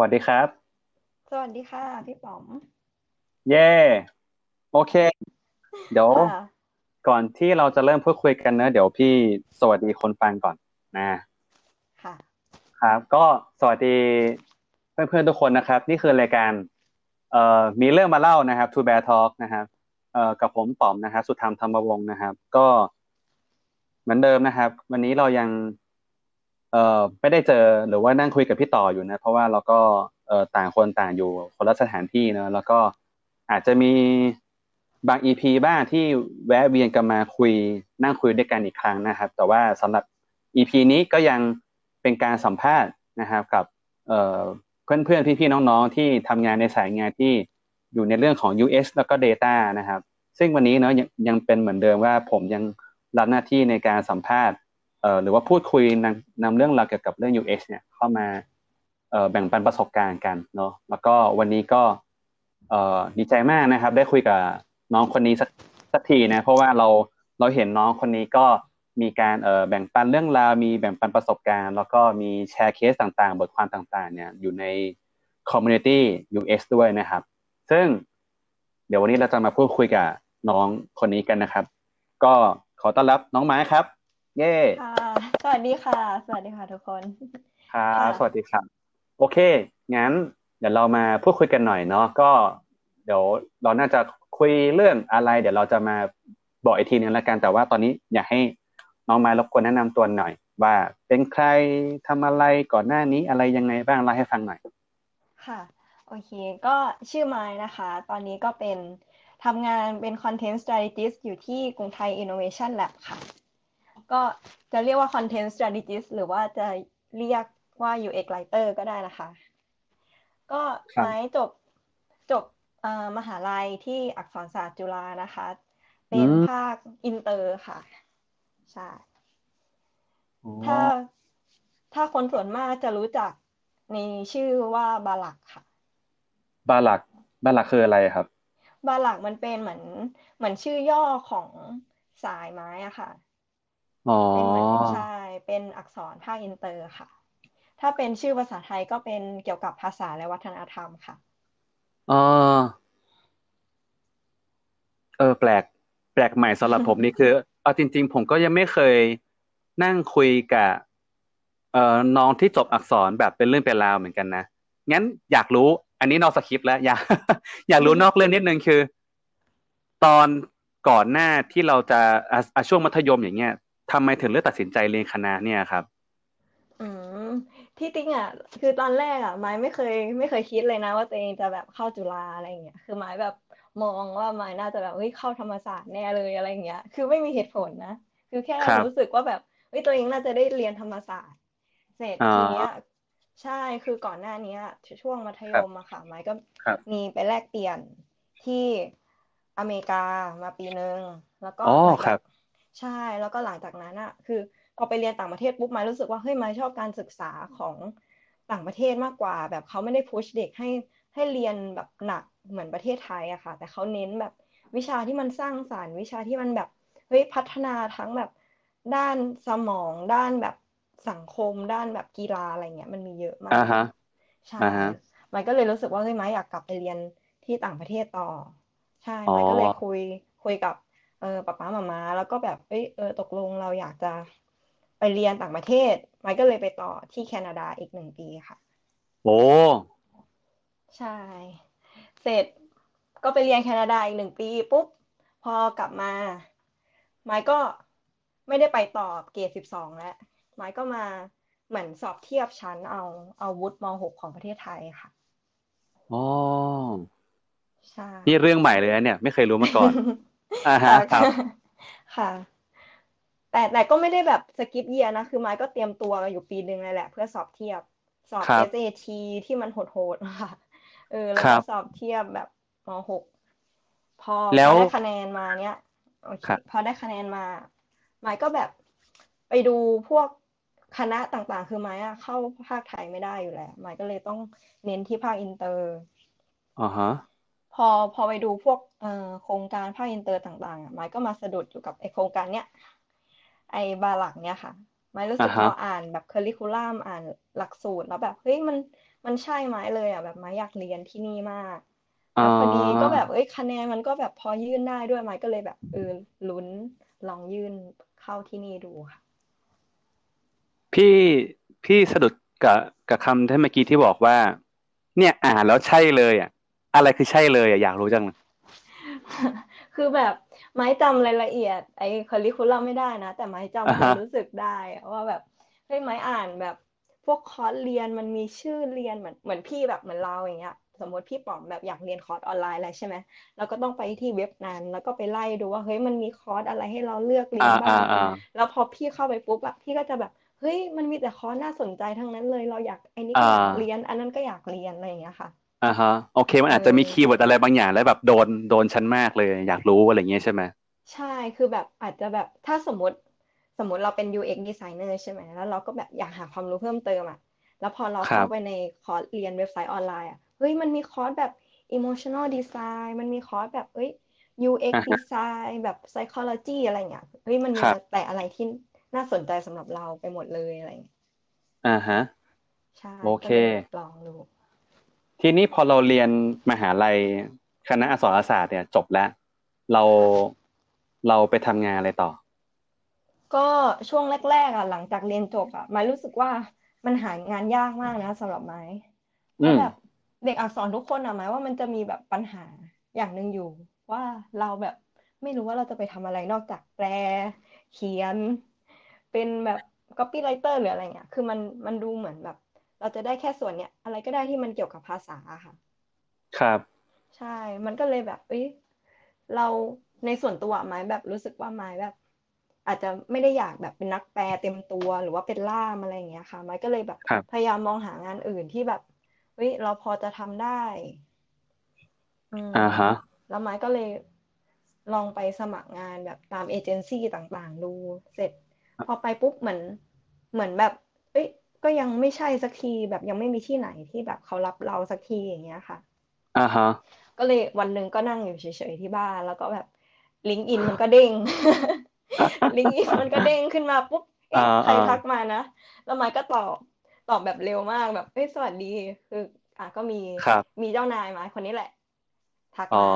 วัสดีครับ สวัสดีค่ะ พี่ป๋อม เย่โอเค เดี๋ยวค่ะก่อนที่เราจะเริ่มพูดคุยกันเนอะเดี๋ยวพี่สวัสดีคนฟังก่อนนะ ค่ะ ครับ ก็สวัสดีเพื่อนๆทุกคนนะครับ นี่คือรายการ เอ่อมีเรื่องมาเล่านะครับ To Bear Talk นะครับเอ่อกับผมป๋อมนะครับสุธรรมธรรมวงศ์นะครับ ก็ เหมือนเดิมนะครับ วันนี้เรายัง เอ่อไม่ได้เจอหรือว่านั่งคุยกับพี่ต่ออยู่นะ เพราะว่าเราก็เอ่อต่างคนต่างอยู่คนละสถานที่เนอะแล้วก็อาจจะมีบางอีพีบ้างที่แวะเวียนกันมาคุยนั่งคุยด้วยกันอีกครั้งนะครับ แต่ว่าสำหรับอีพีนี้ก็ยังเป็นการสัมภาษณ์นะครับกับเอ่อเพื่อนๆพี่ๆน้องๆ ที่ทำงานในสายงานที่อยู่ในเรื่องของ US แล้วก็ Data นะครับ ซึ่งวันนี้เนาะยังยังเป็นเหมือนเดิมว่าผมยังรับหน้าที่ในการสัมภาษณ์ หรือว่าพูดคุยนำนำเรื่องราวเกี่ยวกับเรื่อง UX เนี่ยเข้ามาแบ่งปันประสบการณ์กันเนาะแล้วก็วันนี้ก็ดีใจมากนะครับ ได้คุยกับน้องคนนี้สักสักทีนะเพราะว่าเราเราเห็นน้องคนนี้ก็มีการเแบ่งปันเรื่องราวมีแบ่งปันประสบการณ์ แล้วก็มีแชร์เคสต่างๆ บทความต่างๆ เนี่ยอยู่ใน community UX ด้วยนะครับ ซึ่งเดี๋ยววันนี้เราจะมาพูดคุยกับน้องคนนี้กันนะครับ ก็ขอต้อนรับน้องไม้ครับ เย้ค่ะสวัสดีค่ะ สวัสดีค่ะทุกคนครับค่ะสวัสดีครับ โอเค งั้น เดี๋ยวเรามาพูดคุยกันหน่อยเนาะ ก็ เดี๋ยวเราน่าจะคุยเรื่องอะไร เดี๋ยวเราจะมาบอกอีกทีนึงแล้วกัน แต่ว่าตอนนี้อยากให้น้องไม้รบกวนแนะนำตัวหน่อย ว่าเป็นใครทำอะไรก่อนหน้านี้อะไรยังไงบ้างเล่าให้ฟังหน่อย ค่ะ โอเค ก็ชื่อไม้นะคะ ตอนนี้ก็เป็นทำงานเป็น Content Strategist อยู่ที่กรุงไทย Innovation Lab ค่ะ ก็จะเรียกว่า Content Strategist หรือว่าจะเรียกว่า UX Writer ก็ได้นะคะ ก็ครับไม้จบจบเอ่อมหาลัยที่อักษรศาสตร์จุฬานะคะ เป็นภาคอินเตอร์ค่ะ ใช่อ๋อถ้าถ้าคนส่วนมากจะรู้จักในชื่อว่า BALAC ค่ะ BALAC BALAC คืออะไรครับ BALAC มันเป็นเหมือนเหมือนชื่อย่อของสายไม้อะค่ะ อ๋อ เป็นเหมือนใช่ เป็นอักษรภาคอินเตอร์ค่ะ ถ้าเป็นชื่อภาษาไทยก็เป็นเกี่ยวกับภาษาและวัฒนธรรมค่ะ อ๋อ เออ แปลก แปลกใหม่สำหรับผมนี่คือ เอาจริง ๆ ผมก็ยังไม่เคยนั่งคุยกับเอ่อน้องที่จบอักษรแบบเป็นเรื่องเป็นราวเหมือนกันนะ งั้นอยากรู้ อันนี้นอกสคริปต์แล้ว อยาก อยากรู้นอกเรื่องนิดนึงคือ ตอนก่อนหน้าที่เราจะอะอะช่วงมัธยมอย่างเงี้ย ทำไมถึงเลือกตัดสินใจเรียนคณะเนี่ยครับอืมที่จริงอะ คือตอนแรกอะไม้ไม่เคย ไม่เคยคิดเลยนะ ว่าตัวเองจะแบบเข้าจุฬาอะไรอย่างเงี้ยคือไม้แบบมองว่าไม้น่าจะแบบเฮ้ยเข้าธรรมศาสตร์แน่เลยอะไรอย่างเงี้ย คือไม่มีเหตุผลนะ คือแค่ครับรู้สึกว่าแบบเฮ้ยตัวเองน่าจะได้เรียนธรรมศาสตร์ เสร็จอ๋อทีเนี้ยใช่คือก่อนหน้านี้ช่วงมัธยมอะค่ะไม้ก็ครับมีไปแลกเปลี่ยนที่อเมริกามาปีนึงแล้วก็อ๋อหลังครัจากบ ใช่แล้วก็หลังจากนั้นอะคือพอไปเรียนต่างประเทศปุ๊บไม้รู้สึกว่าเฮ้ยไม้ชอบการศึกษาของต่างประเทศมากกว่า แบบเขาไม่ได้พุชเด็กให้ให้เรียนแบบหนักเหมือนประเทศไทยอะค่ะ แต่เขาเน้นแบบวิชาที่มันสร้างสรรค์ วิชาที่มันแบบเฮ้ยพัฒนาทั้งแบบด้านสมองด้านแบบสังคมด้านแบบกีฬาอะไรเงี้ยมันมีเยอะมาอ่ากฮะใช่อ่าฮะมันก็เลยรู้สึกว่าเฮ้ยไม้อยากกลับไปเรียนที่ต่างประเทศต่อ ใช่อ๋อไม้ก็เลยคุยคุยกับเออป๊าป๊ามามาแล้วก็แบบเอ้ยเออตกลงเราอยากจะไปเรียนต่างประเทศไม้ก็เลยไปต่อที่แคนาดาอีกหนึ่งปีค่ะ โอ้ใช่ เสร็จก็ไปเรียนแคนาดาอีกหนึ่งปีปุ๊บ พอกลับมา ไม้ก็ไม่ได้ไปต่อเกรดสิบสองแล้วไม้ก็มาเหมือนสอบเทียบชั้นเอาเอาวุฒิมหกของประเทศไทยค่ะอ๋อใช่นี่เรื่องใหม่เลยนะเนี่ย ไม่เคยรู้มาก่อน อ่าฮะครับค่ะ แต่แต่ก็ไม่ได้แบบ skip year นะ คือไม้ก็เตรียมตัวอยู่ปีหนึ่งเลยแหละ เพื่อสอบเทียบ สอบครับ SAT ที่มันโหดๆค่ะ เออ แล้วครับสอบเทียบแบบมหกพอแล้พวอได้คะแนนมาเนี้ยโอเคครับพอได้คะแนนมา ไม้ก็แบบไปดูพวกคณะต่างๆ คือไม้อะเข้าภาคไทยไม่ได้อยู่แล้วไม้ก็เลยต้องเน้นที่ภาคอินเตอร์อ่าฮะ พอพอไปดูพวกเอ่อโครงการภาคอินเตอร์ต่าง ๆ อะไม้ก็มาสะดุดอยู่กับไอโครงการเนี้ยไอ BALAC เนี้ยค่ะไม้รู้สึกอ่าฮะ พออ่านแบบ curriculum อ่านหลักสูตรแล้วแบบเฮ้ยมันมันใช่ไหมเลยอะแบบไม้อยากเรียนที่นี่มากอ๋อแล้วพอดีก็แบบเอ้ยคะแนนมันก็แบบพอยื่นได้ด้วยไม้ก็เลยแบบเออลุ้นลองยื่นเข้าที่นี่ดูค่ะ พี่พี่สะดุดกับกับคำที่เมื่อกี้ที่บอกว่า เนี่ยอ่านแล้วใช่เลยอะ อะไรคือใช่เลยอะอยากรู้จังเลยคือแบบไม้จำรายละเอียด ไอ้ curriculum ไม่ได้นะ แต่ไม้จำอ่าฮะควาฮะมรู้สึกได้อะว่าแบบเฮ้ยไม้อ่านแบบ พวกคอร์สเรียนมันมีชื่อเรียนเหมือนเหมือนพี่แบบเหมือนเราอย่างเงี้ยสมมติพี่ป๋อมแบบอยากเรียนคอร์สออนไลน์อะไรใช่ไหมเราก็ต้องไปที่เว็บนั้น แล้วก็ไปไล่ดูว่าเฮ้ยมันมีคอร์สอะไรให้เราเลือกเรียนบ้างอ่าอ่าอ่าแล้วพอพี่เข้าไปปุ๊บอะพี่ก็จะแบบเฮ้ยมันมีแต่คอร์สน่าสนใจทั้งนั้นเลย เราอยากไอ้นี่ก็อ่าอยากเรียน อันนั้นก็อยากเรียนอะไรอย่างเงี้ยค่ะ อ่าฮะโอเค มันอาจจะมี keyword อะไรบางอย่างแล้วแบบโดนโดนฉันมากเลยอยากรู้อะไรอย่างเงี้ยใช่ไหมใช่คือแบบอาจจะแบบถ้าสมมติสมมติเราเป็น UX designer ใช่ไหมแล้วเราก็แบบอยากหาความรู้เพิ่มเติมอะแล้วพอเราครัเข้าไปในคอร์สเรียนเว็บไซต์ออนไลน์อะเฮ้ยมันมีคอร์สแบบ emotional design มันมีคอร์สแบบเอ้ย UX อ่าฮะ design แบบ psychology อะไรเงี้ยเฮ้ยมันมีครับแต่อะไรที่น่าสนใจสำหรับเราไปหมดเลยอะไรเงี้ยอ่าฮะใช่โอเคก็เลยแบบลองดู ทีนี้พอเราเรียนมหาลัยคณะอักษรศาสตร์เนี่ย จบแล้ว เราเราไปทำงานอะไรต่อ ก็ช่วงแรกๆอะหลังจากเรียนจบอะม้รู้สึกว่ามันหางานยากมากนะสำหรับไม้แบบเด็กอักษรทุกคนอะหมายว่ามันจะมีแบบปัญหาอย่างหนึ่งอยู่ ว่าเราแบบไม่รู้ว่าเราจะไปทำอะไรนอกจากแปล เขียน เป็นแบบ copywriter หรืออะไรเงี้ย คือมันมันดูเหมือนแบบ เราจะได้แค่ส่วนเนี้ยอะไรก็ได้ที่มันเกี่ยวกับภาษาอะค่ะ ครับ ใช่ มันก็เลยแบบ เอ้ยเราในส่วนตัวไม้แบบรู้สึกว่าไม้แบบ อาจจะไม่ได้อยากแบบเป็นนักแปลเต็มตัวหรือว่าเป็นล่ามอะไรอย่างเงี้ยค่ะไม้ก็เลยแบบครับพยายามมองหางานอื่นที่แบบเฮ้ยเราพอจะทำได้อืมอ่าฮะ แล้วไม้ก็เลยลองไปสมัครงานแบบตามเอเจนซี่ต่างๆ ดูเสร็จ พอไปปุ๊บเหมือนเหมือนแบบ เอ้ย ก็ยังไม่ใช่สักทีแบบยังไม่มีที่ไหนที่แบบเขารับเราสักทีอย่างเงี้ยค่ะอ่าฮะก็เลยวันหนึ่งก็นั่งอยู่เฉยๆที่บ้าน แล้วก็แบบลิงก์อินมันก็เด้งลิงก์อินมันก็เด้งขึ้นมาปุ๊บเอ๊ะอ่าใครอ่าทักมานะแล้วไมค์ก็ตอบตอบแบบเร็วมากแบบเอ้ยสวัสดีคือ อะก็มีครับมีเจ้านายไม้คนนี้แหละ ทักอ๋อมา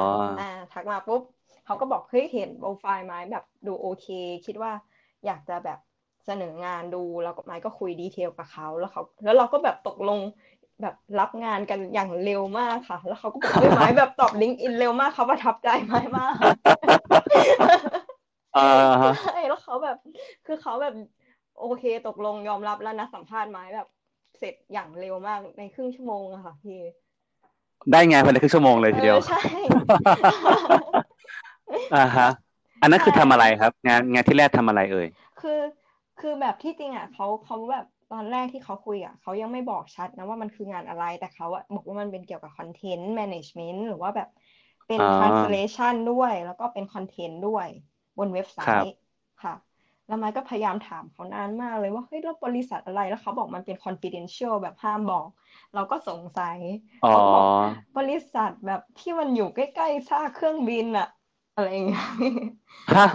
อ่าทักมาปุ๊บเขาก็บอกเฮ้ยเห็นโปรไฟล์ไม้แบบดูโอเค คิดว่าอยากจะแบบ เสนองานดูแล้วก็ไม้ก็คุยดีเทลกับเขาแล้วเขาแล้วเราก็แบบตกลงแบบรับงานกันอย่างเร็วมากค่ะ แล้วเขาก็บอกเฮ้ยไม้แบบตอบลิงก์อินเร็วมากเขาประทับใจไม้มากอ่าฮะใช่แล้วเขาแบบ คือเขาแบบโอเคตกลงยอมรับแล้วนะสัมภาษณ์ไม้แบบ เสร็จอย่างเร็วมากในครึ่งชั่วโมงอะค่ะพี่ได้งานภายในครึ่งชั่วโมงเลยทีเดียวออใช่อ่าฮะอันนั้นคือใช่ทำอะไรครับ งานงานที่แรกทำอะไรเอ่ยคือ คือแบบที่จริงอะเขาเขาแบบตอนแรกที่เขาคุยอะเขายังไม่บอกชัดนะว่ามันคืองานอะไรแต่เขาอะบอกว่ามันเป็นเกี่ยวกับคอนเทนต์แมネจเมนต์หรือว่าแบบเป็น อ่า translation ด้วย แล้วก็เป็นคอนเทนต์ด้วย บนเว็บไซครับ ต์ค่ะ แล้วไมค์ก็พยายามถามเขานานมากเลยว่าเฮ้ยแล้วบริษัทอะไรแล้วเขาบอกมันเป็น confidential แบบห้ามบอก เราก็สงสัยอ๋อ เขาก็บอกบริษัทแบบที่มันอยู่ใกล้ๆซากเครื่องบินอะอะไรอย่างเงี้ย ฮะ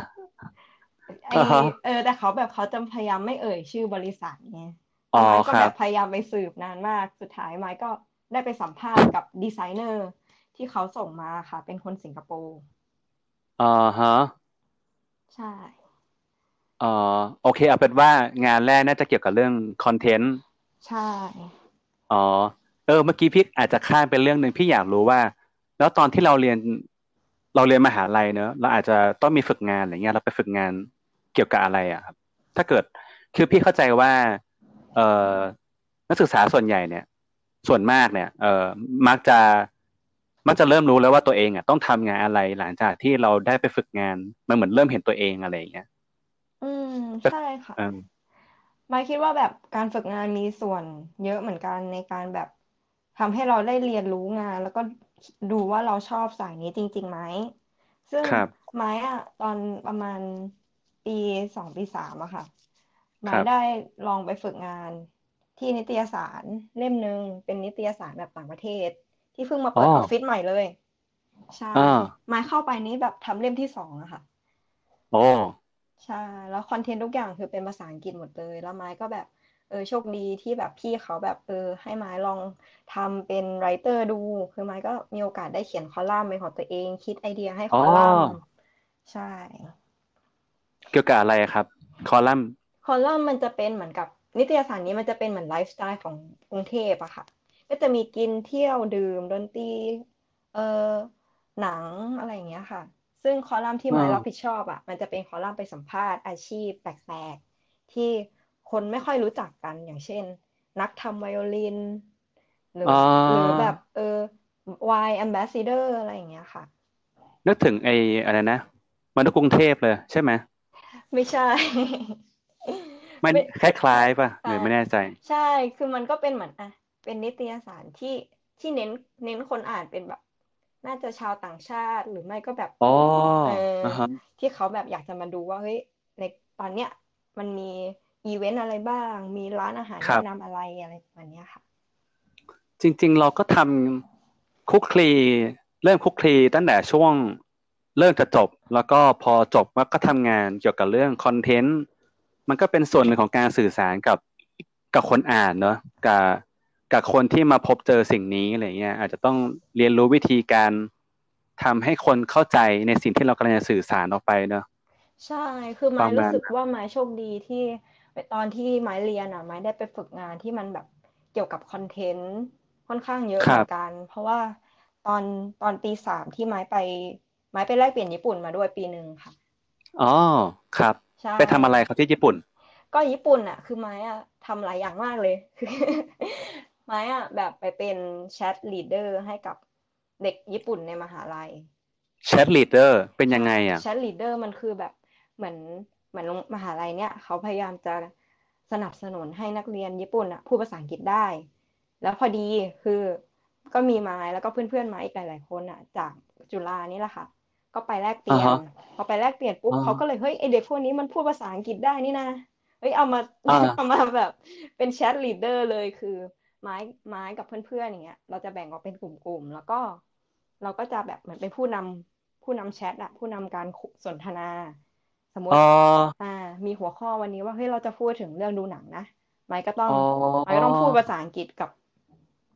ไออ่าฮะเออ แต่เขาแบบเขาจะพยายามไม่เอ่ยชื่อบริษัทไงอ๋อไม้ก็คแบรับบพยายามไปสืบนานมากสุดท้ายไม้ก็ได้ไปสัมภาษณ์กับดีไซเนอร์ที่เขาส่งมาค่ะ เป็นคนสิงคโปร์อ่าฮะใช่อ๋อโอเคเอาเป็นว่างานแรกน่าจะเกี่ยวกับเรื่องคอนเทนต์ใช่อ๋อเออเมื่อกี้พี่อาจจะข้ามเป็นเรื่องหนึ่งพี่อยากรู้ว่า แล้วตอนที่เราเรียน เราเรียนมหาลัยเนอะเราอาจจะต้องมีฝึกงานอะไรเงี้ยเราไปฝึกงานเกี่ยวกับอะไรอะครับ ถ้าเกิดคือพี่เข้าใจว่า เอ่อนักศึกษาส่วนใหญ่เนี่ย ส่วนมากเนี่ย เอ่อมักจะมักจะเริ่มรู้แล้วว่าตัวเองอะต้องทำงานอะไรหลังจากที่เราได้ไปฝึกงานมันเหมือนเริ่มเห็นตัวเองอะไรอย่างเงี้ย อืมใช่ค่ะเออไม้คิดว่าแบบการฝึกงานมีส่วนเยอะเหมือนกันในการแบบทำให้เราได้เรียนรู้งาน แล้วก็ ดูว่าเราชอบสายนี้จริงๆไหม ซึ่งครับ ไม้อะตอนประมาณปีสองปีสามอะค่ะไม้ครับ ได้ลองไปฝึกงานที่นิตยสารเล่มหนึ่งเป็นนิตยสารแบบต่างประเทศ ที่เพิ่งมาเปิดอ๋อออฟฟิศใหม่เลย ใช่ อ่า ไม้เข้าไปนี้แบบทำเล่มที่สองอะค่ะ โอ้ ใช่ แล้วคอนเทนต์ทุกอย่างคือเป็นภาษาอังกฤษหมดเลย แล้วไม้ก็แบบเออโชคดีที่แบบพี่เขาแบบเออ ให้ไม้ลองทำเป็นไรเตอร์ดู คือไม้ก็มีโอกาสได้เขียนคอลัมน์เป็นของตัวเอง คิดไอเดียให้คอลัมน์ใช่ เกี่ยวกับอะไรครับ คอลัมน์ คอลัมน์มันจะเป็นเหมือนกับ นิตยสารนี้มันจะเป็นเหมือนไลฟ์สไตล์ของกรุงเทพอะค่ะ ก็จะมีกินเที่ยวดื่มดนตรีเออหนังอะไรอย่างเงี้ยค่ะ ซึ่งคอลัมน์ที่ไม้รับผิดชอบอะมันจะเป็นคอลัมน์ไปสัมภาษณ์อาชีพแปลกๆที่ คนไม่ค่อยรู้จักกันอย่างเช่น นักทำไวโอลิน หรือหรือแบบ เออวาย ambassador อะไรอย่างเงี้ยค่ะ นึกถึงไอ้อะไรนะมนุษย์กรุงเทพเลยใช่ไหมไม่ใช่มันคล้ายๆป่ะหรือไม่แน่ใจ ใช่คือมันก็เป็นเหมือนอะเป็นนิตยสารที่ที่เน้นเน้นคนอ่านเป็นแบบ น่าจะชาวต่างชาติหรือไม่ก็แบบอ๋อที่เขาแบบอยากจะมาดูว่าเฮ้ยในตอนเนี้ยมันมี อีเวนต์อะไรบ้าง มีร้านอาหารแนะนำอะไรอะไรประมาณนี้ค่ะ จริง ๆ เราก็ทำคุกคลีเริ่มคุกคลีตั้งแต่ช่วงเริ่มจะจบ แล้วก็พอจบก็ทำงานเกี่ยวกับเรื่องคอนเทนต์มันก็เป็นส่วนหนึ่งของการสื่อสารกับกับคนอ่านเนาะกับกับคนที่มาพบเจอสิ่งนี้อะไรเงี้ยอาจจะต้องเรียนรู้วิธีการทำให้คนเข้าใจในสิ่งที่เรากำลังจะสื่อสารออกไปเนาะใช่ คือไม้รู้สึกว่าไม้โชคดีที่ ตอนที่ไม้เรียนอะ ไม้ได้ไปฝึกงานที่มันแบบเกี่ยวกับคอนเทนต์ค่อนข้างเยอะเหมือนกัน เพราะว่าตอนตอนปีสามที่ไม้ไป ไม้ไปแลกเปลี่ยนญี่ปุ่นมาด้วยปีหนึ่งค่ะอ๋อครับไปทำอะไรครับที่ญี่ปุ่น ก็ญี่ปุ่นอะ คือไม้อะทำหลายอย่างมากเลยไม้อะแบบไปเป็น chat leader ให้กับเด็กญี่ปุ่นในมหาลัย chat leader เป็นยังไงอะ chat leader มันคือแบบเหมือน เหมือนมหาลัยเนี่ยเขาพยายามจะสนับสนุนให้นักเรียนญี่ปุ่นอะพูดภาษาอังกฤษได้ แล้วพอดีคือก็มีไม้แล้วก็เพื่อนๆไม้อีกหลายๆคนอะจากจุฬานี่แหละค่ะ ก็ไปแลกเปลี่ยนพอไปแลกเปลี่ยนปุ๊บเขาก็เลยเฮ้ยไอเด็กพวกนี้มันพูดภาษาอังกฤษได้นี่นะเฮ้ยเอามาเอามาแบบเป็นแชทลีดเดอร์เลยคือไม้ไม้กับเพื่อนๆอย่างเงี้ย เราจะแบ่งออกเป็นกลุ่มๆแล้วก็ เราก็จะแบบเหมือนเป็นผู้นำผู้นำแชทอะผู้นำการสนทนา สมมติอ่า มีหัวข้อวันนี้ว่าเฮ้ยเราจะพูดถึงเรื่องดูหนังนะไม้ก็ต้องไม้ก็ต้องพูดภาษาอังกฤษกับ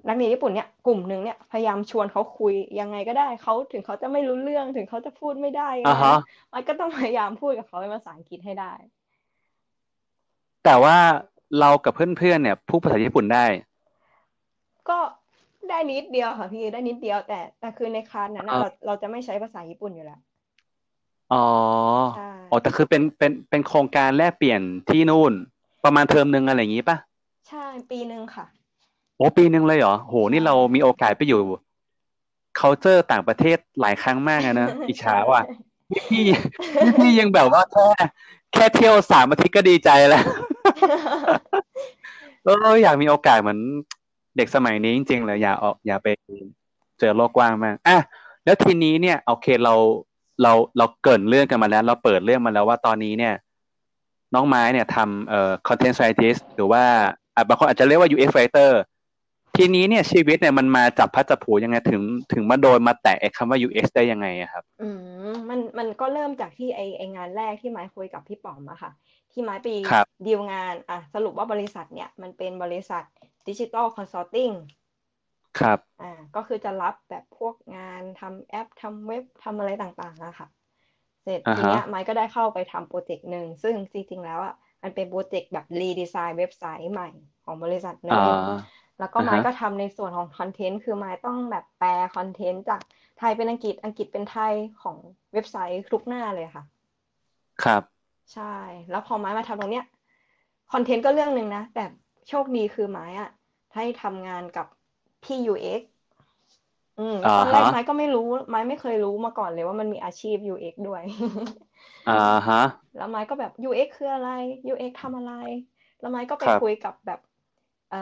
นักเรียนญี่ปุ่นเนี่ยกลุ่มหนึ่งเนี่ยพยายามชวนเขาคุยยังไงก็ได้เขาถึงเขาจะไม่รู้เรื่องถึงเขาจะพูดไม่ได้อ่าฮะมันก็ต้องพยายามพูดกับเขาเป็นภาษาอังกฤษให้ได้ แต่ว่าเรากับเพื่อนๆเนี่ยพูดภาษาญี่ปุ่นได้ ก็ได้นิดเดียวค่ะพี่ได้นิดเดียวแต่แต่คือในคลาสนั้นเราเราจะไม่ใช้ภาษาญี่ปุ่นอยู่แล้ว อ๋ออ๋อแต่คือเป็นเป็นเป็นโครงการแลกเปลี่ยนที่นู่น ประมาณเทอมหนึ่งอะไรอย่างนี้ปะใช่ปีหนึ่งค่ะโอ้ปีหนึ่งเลยเหรอโหนี่เรามีโอกาสไปอยู่ culture ต่างประเทศหลายครั้งมากนะอิจฉาว่ะพี่พี่ยังแบบว่าแค่แค่เที่ยวสามอาทิตย์ก็ดีใจแล้วเอออยากมีโอกาสเหมือนเด็กสมัยนี้จริงๆเลยอยากออกอยากไปเจอโลกกว้างมากอะแล้วทีนี้เนี่ย โอเคเรา เราเราเกินเรื่องกันมาแล้ว เราเปิดเรื่องมาแล้วว่าตอนนี้เนี่ย น้องไม้เนี่ยทำเอ่อ content strategist หรือว่าบางคนอาจจะเรียกว่า UX writer ทีนี้เนี่ยชีวิตเนี่ยมันมาจับพลัดจับผลูยังไงถึงถึงมาโดนมาแตะไอ้คำว่า UX ได้ยังไงครับ อืมมันมันก็เริ่มจากที่ไอไองานแรกที่ไม้คุยกับพี่ป๋อมอะค่ะ ที่ไม้ไปดีลงานอะสรุปว่าบริษัทเนี่ยมันเป็นบริษัท digital consulting ครับอ่าก็คือจะรับแบบพวกงานทำแอปทำเว็บทำอะไรต่างๆอะค่ะเสร็จทีเนี้ยไม้ก็ได้เข้าไปทำโปรเจกต์หนึ่งซึ่งจริงๆแล้วอะมันเป็นโปรเจกต์แบบ redesign เว็บไซต์ใหม่ของบริษัทหนึ่งแล้วก็ไม้ก็ทำในส่วนของ content คือไม้ต้องแบบแปล content จากไทยเป็นอังกฤษอังกฤษเป็นไทยของเว็บไซต์ทุกหน้าเลยค่ะ ครับ ใช่ แล้วพอไม้มาทำตรงเนี้ย content ก็เรื่องหนึ่งนะ แต่โชคดีคือไม้อะได้ทำงานกับ พี่ UX อืมตอนแรกไม้ก็ไม่รู้ไม้ไม่เคยรู้มาก่อนเลยว่ามันมีอาชีพ UX ด้วยอ่าฮะ แล้วไม้ก็แบบ UX คืออะไร UX ทำอะไร แล้วไม้ก็ไปคุยกับแบบเอ่อ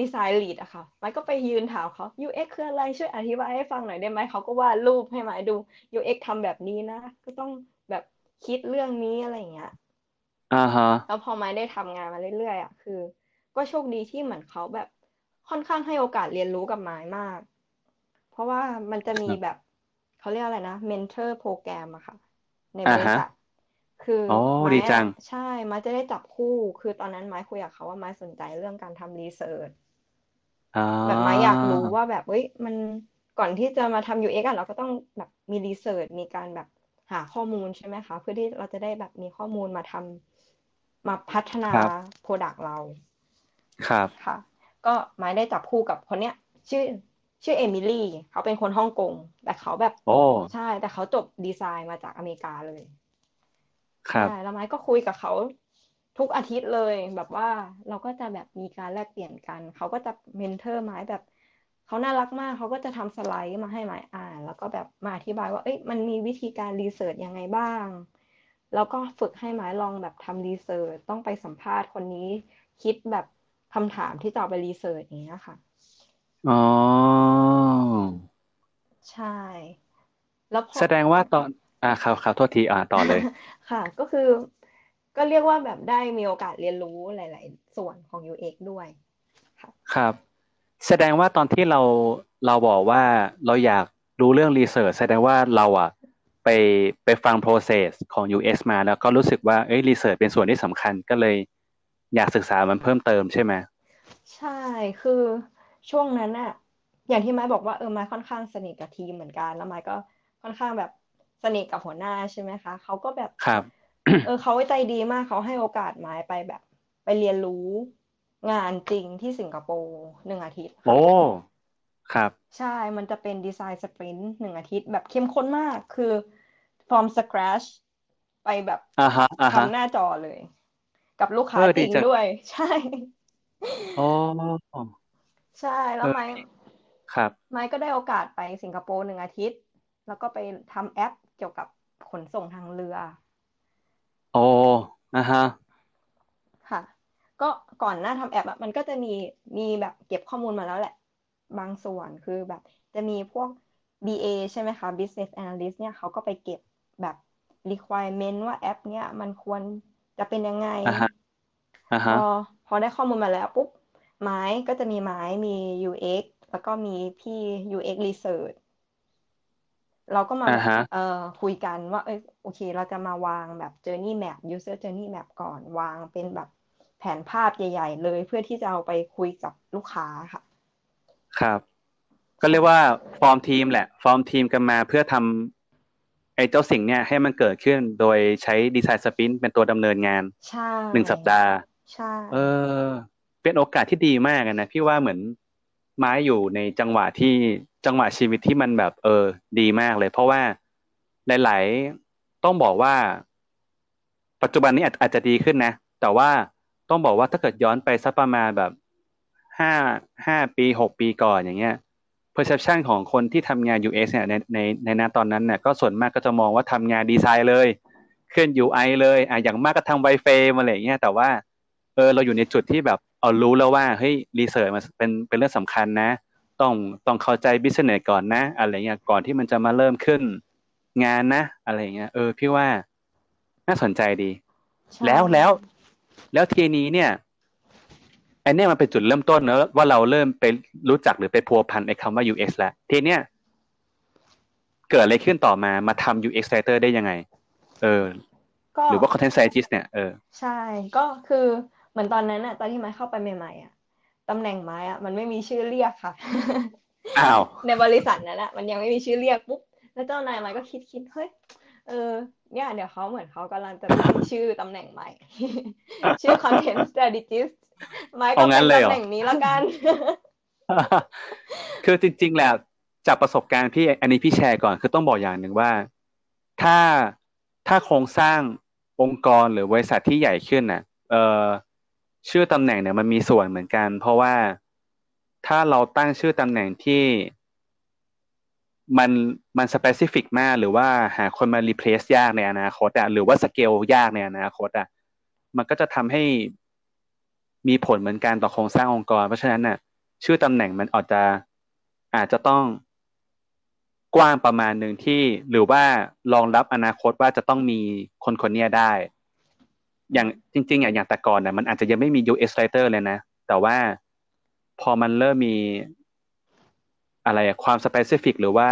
ดีไซน์ลีดอะค่ะ ไม้ก็ไปยืนถามเขา UX คืออะไรช่วยอธิบายให้ฟังหน่อยได้ไหม เขาก็วาดรูปให้ไม้ดู UX ทำแบบนี้นะ ก็ต้องแบบคิดเรื่องนี้อะไรอย่างเงี้ย อ่าฮะ แล้วพอไม้ได้ทำงานมาเรื่อยๆอะคือ ก็โชคดีที่เหมือนเขาแบบ ค่อนข้างให้โอกาสเรียนรู้กับไม้มาก เพราะว่ามันจะมีแบบเขาเรียกอะไรนะ mentor program อะค่ะ ในบริษัทคืออ๋อดีจัง ใช่ไม้จะได้จับคู่ คือตอนนั้นไม้คุยกับเขาว่าไม้สนใจเรื่องการทำ researchแบบไม้อยากรู้ว่าแบบเฮ้ยมันก่อนที่จะมาทำ UX อะเราก็ต้องแบบมี research มีการแบบหาข้อมูลใช่ไหมคะ เพื่อที่เราจะได้แบบมีข้อมูลมาทำมาพัฒนา product เรา ครับค่ะ ก็ไม้ได้จับคู่กับคนเนี้ยชื่อชื่อเอมิลี่เขาเป็นคนฮ่องกง แต่เขาแบบโอ้ใช่ แต่เขาจบดีไซน์มาจากอเมริกาเลยครับใช่แล้วไม้ก็คุยกับเขาทุกอาทิตย์เลยแบบว่าเราก็จะแบบมีการแลกเปลี่ยนกัน เขาก็จะ mentor ไม้แบบเขาน่ารักมาก เขาก็จะทำสไลด์มาให้ไม้อ่าน แล้วก็แบบมาอธิบายว่าเอ้ยมันมีวิธีการ research ยังไงบ้าง แล้วก็ฝึกให้ไม้ลองแบบทำ research ต้องไปสัมภาษณ์คนนี้ คิดแบบ คำถามที่จะเอาไปรีเสิร์ชอย่างเงี้ยค่ะ อ๋อ ใช่ แล้วแสดงว่าตอน อ่าครับครับโทษทีอ่าต่อเลย ค่ะ ก็คือ ก็เรียกว่าแบบได้มีโอกาสเรียนรู้หลาย ๆ ส่วนของ UX ด้วยครับ แสดงว่าตอนที่เราเราบอกว่าเราอยากรู้เรื่องรีเสิร์ชแสดงว่าเราอะไปไปฟัง process ของ UX มาแล้วก็รู้สึกว่าเอ้ยรีเสิร์ชเป็นส่วนที่สำคัญก็เลย อยากศึกษามันเพิ่มเติมใช่ไหมใช่คือช่วงนั้นอะอย่างที่ไม้บอกว่าเออไม้ค่อนข้างสนิทกับทีมเหมือนกันแล้วไม้ก็ค่อนข้างแบบสนิทกับหัวหน้าใช่ไหมคะเขาก็แบบครับเออเขาใจดีมากเขาให้โอกาสไม้ไปแบบ ไปเรียนรู้งานจริงที่สิงคโปร์หนึ่งอาทิตย์โอ้ครับใช่มันจะเป็นดีไซน์สปรินต์หนึ่งอาทิตย์แบบเข้มข้นมากคือ from scratch ไปแบบทำหน้าจอเลย กับลูกค้าจริงด้วย ใช่โอ้ใช่แล้วไม้ครับไม้ก็ได้โอกาสไปสิงคโปร์หนึ่งอาทิตย์ แล้วก็ไปทำแอปเกี่ยวกับขนส่งทางเรือ โอ้นะฮะค่ะ ก็ก่อนหน้าทำแอปอะมันก็จะมีมีแบบเก็บข้อมูลมาแล้วแหละ บางส่วนคือแบบจะมีพวก BA ใช่ไหมคะ Business Analyst เนี่ยเขาก็ไปเก็บแบบ requirement ว่าแอป เนี้ยมันควร จะเป็นยังไงพอพอได้ข้อมูลมาแล้วปุ๊บไม้ก็จะมีไม้มี UX แล้วก็มีพี่ UX Research เราก็มาเอ่อคุยกันว่า เออโอเค เราจะมาวางแบบ Journey Map User Journey Map ก่อนวางเป็นแบบแผนภาพใหญ่ ๆ เลยเพื่อที่จะเอาไปคุยกับลูกค้าค่ะ ครับ ก็เรียกว่าฟอร์มทีมแหละ ฟอร์มทีมกันมาเพื่อทำ ไอ้เจ้าสิ่งเนี้ยให้มันเกิดขึ้นโดยใช้ design sprint เป็นตัวดำเนินงานหนึ่งสัปดาห์ใช่เออ เป็นโอกาสที่ดีมากนะพี่ว่าเหมือนไม้อยู่ในจังหวะที่จังหวะชีวิตที่มันแบบ เออ ดีมากเลย เพราะว่าหลาย ๆ ต้องบอกว่า ปัจจุบันนี้อาจจะดีขึ้นนะ แต่ว่าต้องบอกว่าถ้าเกิดย้อนไปสักประมาณแบบห้าห้าปีหกปีก่อนอย่างเงี้ย perception ของคนที่ทำงาน UX เนี่ยในในในนาตอนนั้นเนี่ยก็ส่วนมากก็จะมองว่าทำงานดีไซน์เลยเคลื่อน UI เลยอะอย่างมากก็ทำไวเฟมอะไรเงี้ยแต่ว่าเออเราอยู่ในจุดที่แบบเอารู้แล้วว่าเฮ้ยรีเสิร์ชมันเป็นเป็นเรื่องสำคัญนะ ต้องต้องเข้าใจบิสเนสก่อนนะอะไรเงี้ยก่อนที่มันจะมาเริ่มขึ้นงานนะ อะไรเงี้ยเออพี่ว่าน่าสนใจดี แล้วแล้วแล้วทีนี้เนี่ย ไอเนี้ยมันเป็นจุดเริ่มต้นเนอะว่าเราเริ่มไปรู้จักหรือไปพัวพันไอคำว่า UX แล้วทีเนี้ยเกิดอะไรขึ้นต่อมามาทำ UX writer ได้ยังไง เออหรือว่า content scientist เนี่ยเออใช่ก็คือเหมือนตอนนั้นอะตอนที่ไม้เข้าไปใหม่ๆอะตำแหน่งไม้อะมันไม่มีชื่อเรียกค่ะอ้าวในบริษัทนั้นอะมันยังไม่มีชื่อเรียกปุ๊บแล้วเจ้านายไม้ก็คิดคิดเฮ้ยเออ เนี่ยเดี๋ยวเขาเหมือนเขากำลังจะตั้งชื่อตำแหน่งใหม่ ชื่อ content strategist ไม้ก็เป็นตำแหน่งนี้แล้วกัน คือจริง ๆแล้วจากประสบการณ์พี่อันนี้พี่แชร์ก่อน คือต้องบอกอย่างหนึ่งว่า ถ้าถ้าโครงสร้างองค์กรหรือบริษัทที่ใหญ่ขึ้นน่ะ เอ่อชื่อตำแหน่งเนี่ยมันมีส่วนเหมือนกัน เพราะว่าถ้าเราตั้งชื่อตำแหน่งที่ มันมันสเปซิฟิกมากหรือว่าหาคนมารีเพลซยากในอนาคตอะหรือว่าสเกลยากในอนาคตอะมันก็จะทำให้มีผลเหมือนกันต่อโครงสร้างองค์กร เพราะฉะนั้นน่ะ ชื่อตำแหน่งมันอาจจะอาจจะต้องกว้างประมาณหนึ่งที่หรือว่ารองรับอนาคตว่าจะต้องมีคนคนนี้ได้ อย่างจริงๆอย่างอย่างแต่ก่อนน่ะมันอาจจะยังไม่มี UX writer เลยนะ แต่ว่าพอมันเริ่มมี อะไรความ specific หรือว่า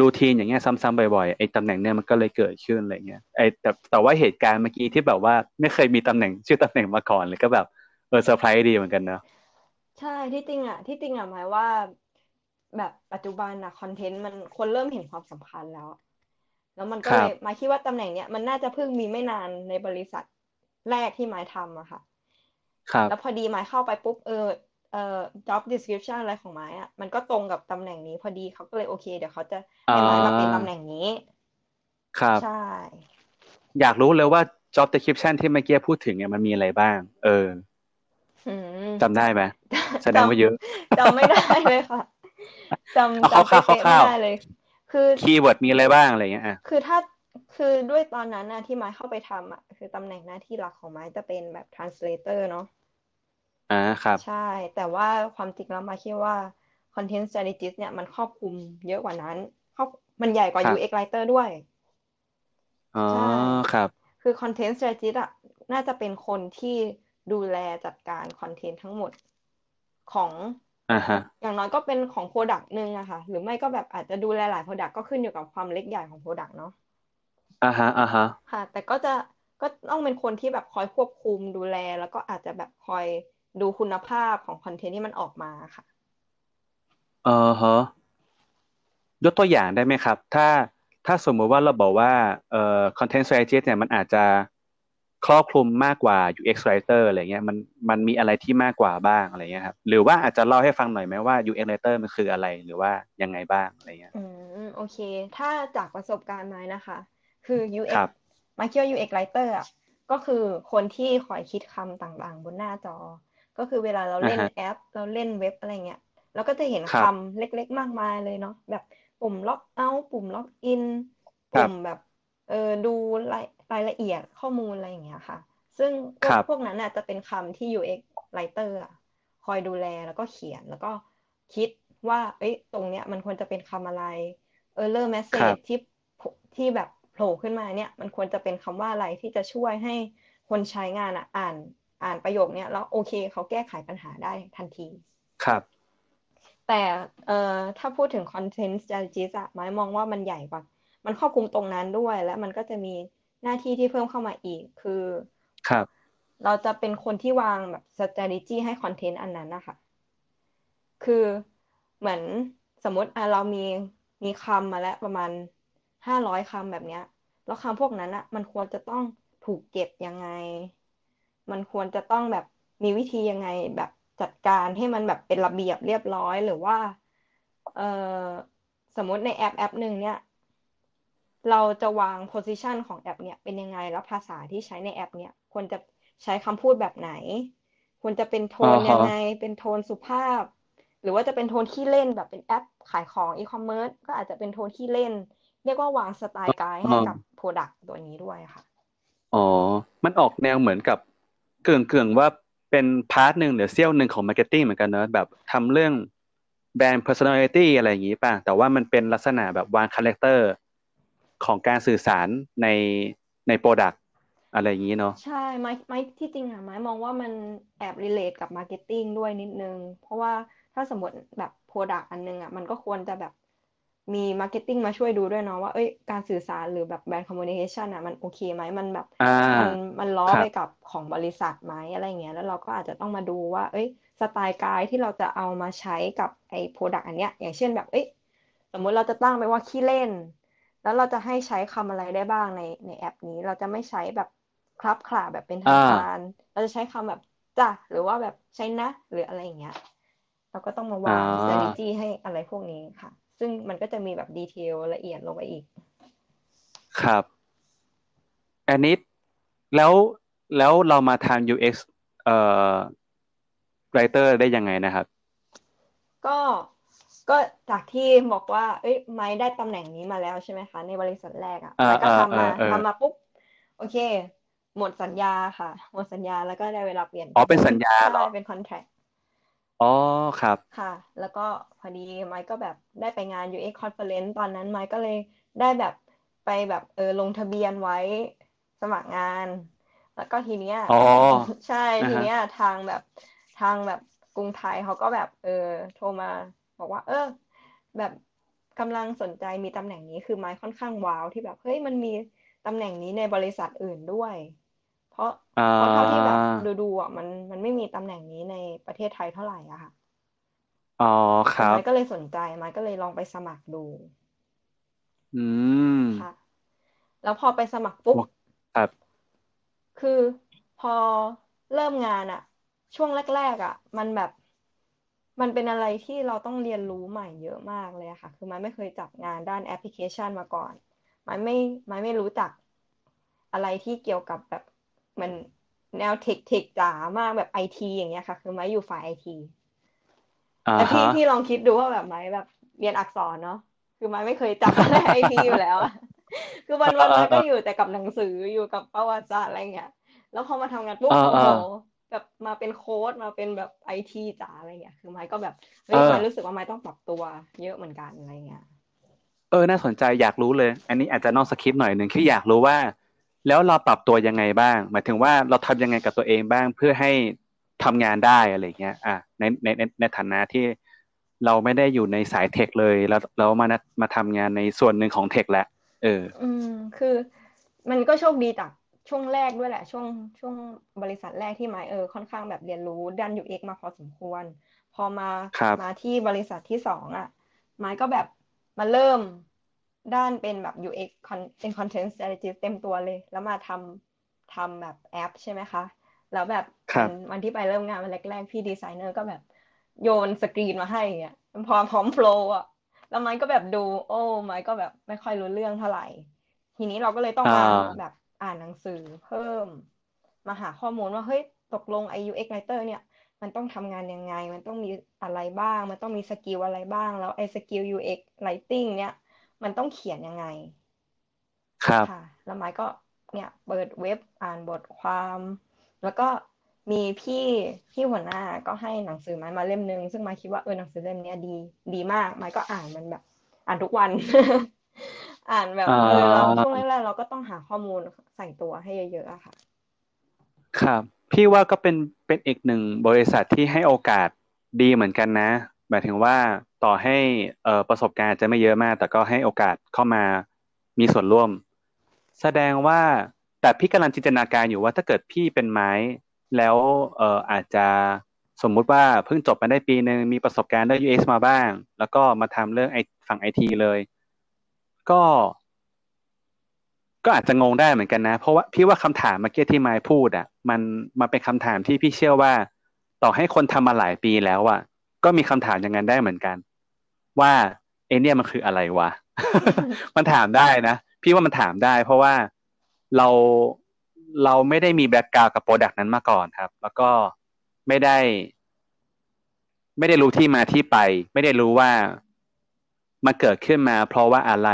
รูทีนอย่างเงี้ยซ้ำๆบ่อยๆไอ้ตำแหน่งเนี่ยมันก็เลยเกิดขึ้นอะไรเงี้ยไอ้แต่แต่ว่าเหตุการณ์เมื่อกี้ที่แบบว่าไม่เคยมีตำแหน่งชื่อตำแหน่งมาก่อนเลยก็แบบเออเซอร์ไพรส์ดีเหมือนกันเนาะใช่ที่จริงอะ ที่จริงอะหมายว่า แบบปัจจุบันอะคอนเทนต์มันคนเริ่มเห็นความสำคัญแล้ว แล้วมันก็เลยหมายคิดว่าตำแหน่งเนี้ยมันน่าจะเพิ่งมีไม่นานในบริษัทแรกที่หมายทำอะค่ะครับแล้วพอดีหมายเข้าไปปุ๊บเออ เอ่อ job description อะไรของหมายอะมันก็ตรงกับตำแหน่งนี้พอดีเขาก็เลยโอเค เดี๋ยวเขาจะให้หมายมาเป็นตำแหน่งนี้ ครับ ใช่ อยากรู้เลยว่า job description ที่เมื่อกี้พูดถึงเนี่ยมันมีอะไรบ้าง เออจำได้ไหมแสดงว่าเยอะจำไม่ได้เลยค่ะจำจำไม่ได้เลย คือคีย์เวิร์ดมีอะไรบ้างอะไรเงี้ยอะคือถ้าคือด้วยตอนนั้นนะที่ไม้เข้าไปทำอะคือตำแหน่งหน้าที่หลักของไม้จะเป็นแบบ translator เนาะ อ่าครับ ใช่ แต่ว่าความจริงแล้วไม้คิดว่า content strategist เนี่ยมันครอบคลุมเยอะกว่านั้นครอบมันใหญ่กว่า UX writer ด้วย อ๋อครับ คือ content strategist อะน่าจะเป็นคนที่ดูแลจัดการ content ทั้งหมดของอ่าฮะ อย่างน้อยก็เป็นของ product หนึ่งอะค่ะ หรือไม่ก็แบบอาจจะดูแลหลาย product ก็ขึ้นอยู่กับความเล็กใหญ่ของ product เนาะ อ่าฮะอ่าฮะค่ะ แต่ก็จะก็ต้องเป็นคนที่แบบคอยควบคุมดูแล แล้วก็อาจจะแบบคอย ดูคุณภาพของ content ที่มันออกมาค่ะเออฮะยกตัวอย่างได้ไหมครับ ถ้าถ้าสมมุติว่าเราบอกว่าเอ่อ content strategist เนี่ยมันอาจจะครอบคลุมมากกว่า UX writer อะไรเงี้ยมันมันมีอะไรที่มากกว่าบ้างอะไรเงี้ยครับหรือว่าอาจจะเล่าให้ฟังหน่อยไหมว่า UX writer มันคืออะไรหรือว่ายังไงบ้างอะไรเงี้ยอืมโอเค ถ้าจากประสบการณ์มานะคะ คือ UX มาคิดว่า UX writer อะก็คือคนที่คอยคิดคำต่างๆ บนหน้าจอ ก็คือเวลาเราเล่นแอป เราเล่นเว็บอะไรเงี้ยเราก็จะเห็นคำเล็กๆ มากมายเลยเนาะแบบปุ่มล็อกเอาปุ่มล็อกอินปุ่มแบบเออดูรายรายละเอียดข้อมูลอะไรอย่างเงี้ยค่ะ ซึ่งพวกพวกนั้นน่ะจะเป็นคำที่ UX writer อะคอยดูแลแล้วก็เขียนแล้วก็คิดว่า เอ้ยตรงเนี้ยมันควรจะเป็นคำอะไร error message ที่ที่แบบโผล่ขึ้นมาเนี่ย มันควรจะเป็นคำว่าอะไรที่จะช่วยให้คนใช้งานอะอ่าน อ่านประโยคเนี้ยแล้วโอเคเขาแก้ไขปัญหาได้ทันที ครับ แต่เอ่อถ้าพูดถึง content strategist อะหมายมองว่ามันใหญ่กว่า มันครอบคลุมตรงนั้นด้วย และมันก็จะมีหน้าที่ที่เพิ่มเข้ามาอีกคือครับ เราจะเป็นคนที่วางแบบ strategy ให้คอนเทนต์อันนั้นนะคะคือเหมือนสมมติอะเรามีมีคำมาแล้วประมาณห้าร้อยคำแบบเนี้ย แล้วคำพวกนั้นอะมันควรจะต้องถูกเก็บยังไง มันควรจะต้องแบบมีวิธียังไงแบบจัดการให้มันแบบเป็นระเบียบเรียบร้อยหรือว่า เออสมมติในแอปแอปหนึ่งเนี่ย เราจะวาง position ของแอป เนี่ยเป็นยังไงแล้วภาษาที่ใช้ในแอป เนี่ยควรจะใช้คำพูดแบบไหน ควรจะเป็นโทนยังไง เป็นโทนสุภาพ หรือว่าจะเป็นโทนขี้เล่นแบบเป็นแอปขายของอีคอมเมิร์ซก็อาจจะเป็นโทนขี้เล่น เรียกว่าวาง style guide ให้กับ product ตัวนี้ด้วยค่ะอ๋อ มันออกแนวเหมือนกับ กึ่งกึ่งว่าเป็น part หนึ่งหรือเสี้ยวหนึ่งของ marketing เหมือนกันเนอะแบบทำเรื่องแบรนด์ personality อะไรอย่างนี้ป่ะ แต่ว่ามันเป็นลักษณะแบบวาง character ของการสื่อสารในใน product อะไรอย่างนี้เนาะใช่ไม้ไม้ที่จริงอะไม้มองว่ามันแอบ relate กับ marketing ด้วยนิดนึง เพราะว่าถ้าสมมติแบบ product อันนึงอะมันก็ควรจะแบบ มี marketing มาช่วยดูด้วยเนาะว่าเอ้ยการสื่อสารหรือแบบ brand communication อะมันโอเคไหมมันแบบมันมันล้อไปกับของบริษัทไหมอะไรเงี้ยแล้วเราก็อาจจะต้องมาดูว่า เอ้ย style guide ที่เราจะเอามาใช้กับไอ้ product อันเนี้ย อย่างเช่นแบบเอ้ยสมมุติเราจะตั้งไปว่าขี้เล่น แล้วเราจะให้ใช้คำอะไรได้บ้างในในแอปนี้ เราจะไม่ใช้แบบครับค่ะแบบเป็นทางการ เราจะใช้คำแบบจ้ะหรือว่าแบบใช้นะ หรืออะไรอย่างเงี้ย เราก็ต้องมาวาง strategy ให้อะไรพวกนี้ค่ะ ซึ่งมันก็จะมีแบบ detail ละเอียดลงไปอีก ครับ อันนี้แล้วแล้วเรามาทำ UX เอ่อ writer ได้ยังไงนะครับ ก็ก็จากที่บอกว่า เอ้ยไม้ได้ตำแหน่งนี้มาแล้วใช่ไหมคะ ในบริษัทแรกอะไม้ก็ทำมาทำมาปุ๊บ โอเค หมดสัญญาค่ะ หมดสัญญาแล้วก็ได้เวลาเปลี่ยนอ๋อเป็นสัญญาเหรอเป็นคอนแทค อ๋อครับ ค่ะ แล้วก็พอดีไม้ก็แบบได้ไปงาน UX conference ตอนนั้นไม้ก็เลยได้แบบไปแบบเออลงทะเบียนไว้สมัครงาน แล้วก็ทีเนี้ยใช่ทีเนี้ยทางแบบทางแบบกรุงไทยเขาก็แบบเออโทรมา บอกว่า เออ แบบกำลังสนใจมีตำแหน่งนี้คือไม้ค่อนข้างว้าวที่แบบเฮ้ยมันมีตำแหน่งนี้ในบริษัทอื่นด้วย เพราะเพราะเท่าที่แบบดูดูอะมันมันไม่มีตำแหน่งนี้ในประเทศไทยเท่าไหร่อะค่ะอ๋อครับไม้ก็เลยสนใจไม้ก็เลยลองไปสมัครดู อืมค่ะ แล้วพอไปสมัครปุ๊บครับ คือพอเริ่มงานอะช่วงแรก ๆอะมันแบบมันเป็นอะไรที่เราต้องเรียนรู้ใหม่เยอะมากเลยค่ะ คือมันไม่เคยจับงานด้านแอปพลิเคชันมาก่อน มันไม่ มันไม่รู้จักอะไรที่เกี่ยวกับแบบ มันแนวเทคเทคจ๋ามากแบบไอทีอย่างเงี้ยค่ะ คือไม้อยู่ฝ่ายไอทีแต่พี่พี่ลองคิดดูว่าแบบไม้แบบเรียนอักษรเนาะคือไม้ไม่เคยจับอะไรไอทีอยู่แล้วคือวันวันมันก็อยู่แต่กับหนังสืออยู่กับประวัติศาสตร์อะไรเงี้ย แล้วพอมาทำงานปุ๊บโอ้โหแบบมาเป็นโค้ดมาเป็นแบบไอทีจ๋าอะไรเงี้ย คือไม้ก็แบบเฮ้ยไม้รู้สึกว่าไม้ต้องปรับตัว เยอะเหมือนกันอะไรเงี้ย เออ น่าสนใจอยากรู้เลย อันนี้อาจจะนอกสคริปต์หน่อยหนึ่งคืออยากรู้ว่า แล้วเราปรับตัวยังไงบ้าง หมายถึงว่าเราทำยังไงกับตัวเองบ้างเพื่อให้ทำงานได้อะไรเงี้ย อะในในในในฐานะที่เราไม่ได้อยู่ในสายเทคเลยแล้วเรามามาทำงานในส่วนหนึ่งของเทคแหละเออ อืม คือมันก็โชคดีจากช่วงแรกด้วยแหละ ช่วงช่วงบริษัทแรกที่ไมเออค่อนข้างแบบเรียนรู้ด้าน UX มาพอสมควร พอมามาที่บริษัทที่สองอะไมก็แบบมาเริ่ม ด้านเป็นแบบ UX เป็น content strategist เต็มตัวเลย แล้วมาทำทำแบบแอปใช่ไหมคะ แล้วแบบวันที่ไปเริ่มงานวันแรกๆ พี่ดีไซเนอร์ก็แบบโยนสกรีนมาให้เงี้ยพอพร้อมโฟล์อะแล้วไม้ก็แบบดู โอ้ไม้ก็แบบไม่ค่อยรู้เรื่องเท่าไหร่ ทีนี้เราก็เลยต้องมาแบบอ่านหนังสือเพิ่ม มาหาข้อมูลว่าเฮ้ยตกลงไอ UX writer เนี่ย มันต้องทำงานยังไง มันต้องมีอะไรบ้าง มันต้องมี skill อะไรบ้าง แล้วไอ้ skill UX writing เนี่ย มันต้องเขียนยังไง ครับค่ะ แล้วไม้ก็เนี่ย เปิดเว็บอ่านบทความ แล้วก็มีพี่พี่หัวหน้าก็ให้หนังสือไม้มาเล่มนึง ซึ่งไม้คิดว่าเออหนังสือเล่มนี้ดี ดีมาก ไม้ก็อ่านมันแบบ อ่านทุกวัน อ่านแบบเออเราช่วงแรกๆเราก็ต้องหาข้อมูลใส่ตัวให้เยอะๆอะค่ะ ครับ พี่ว่าก็เป็นเป็นอีกหนึ่งบริษัทที่ให้โอกาสดีเหมือนกันนะหมายถึงว่าต่อให้เประสบการณ์จะไม่เยอะมาก แต่ก็ให้โอกาสเข้ามามีส่วนร่วม แสดงว่าแต่พี่กำลังจินตนาการอยู่ว่าถ้าเกิดพี่เป็นไม้ แล้วเอออาจจะสมมุติว่าเพิ่งจบมาได้ปีหนึ่งมีประสบการณ์เรื่อง UX มาบ้าง แล้วก็มาทำเรื่องไอฝั่งไอทีเลย ก็ ก็อาจจะงงได้เหมือนกันนะ เพราะว่าพี่ว่าคำถามเมื่อกี้ที่ไม้พูดอะ มันมันเป็นคำถามที่พี่เชื่อว่า ต่อให้คนทำมาหลายปีแล้วอะ ก็มีคำถามอย่างนั้นได้เหมือนกัน ว่าเอเนี่ยมันคืออะไรวะ มันถามได้นะพี่ว่ามันถามได้ เพราะว่าเราเราไม่ได้มี background กับ product นั้นมาก่อนครับ แล้วก็ไม่ได้ ไม่ได้รู้ที่มาที่ไป ไม่ได้รู้ว่ามันเกิดขึ้นมา เพราะว่าอะไร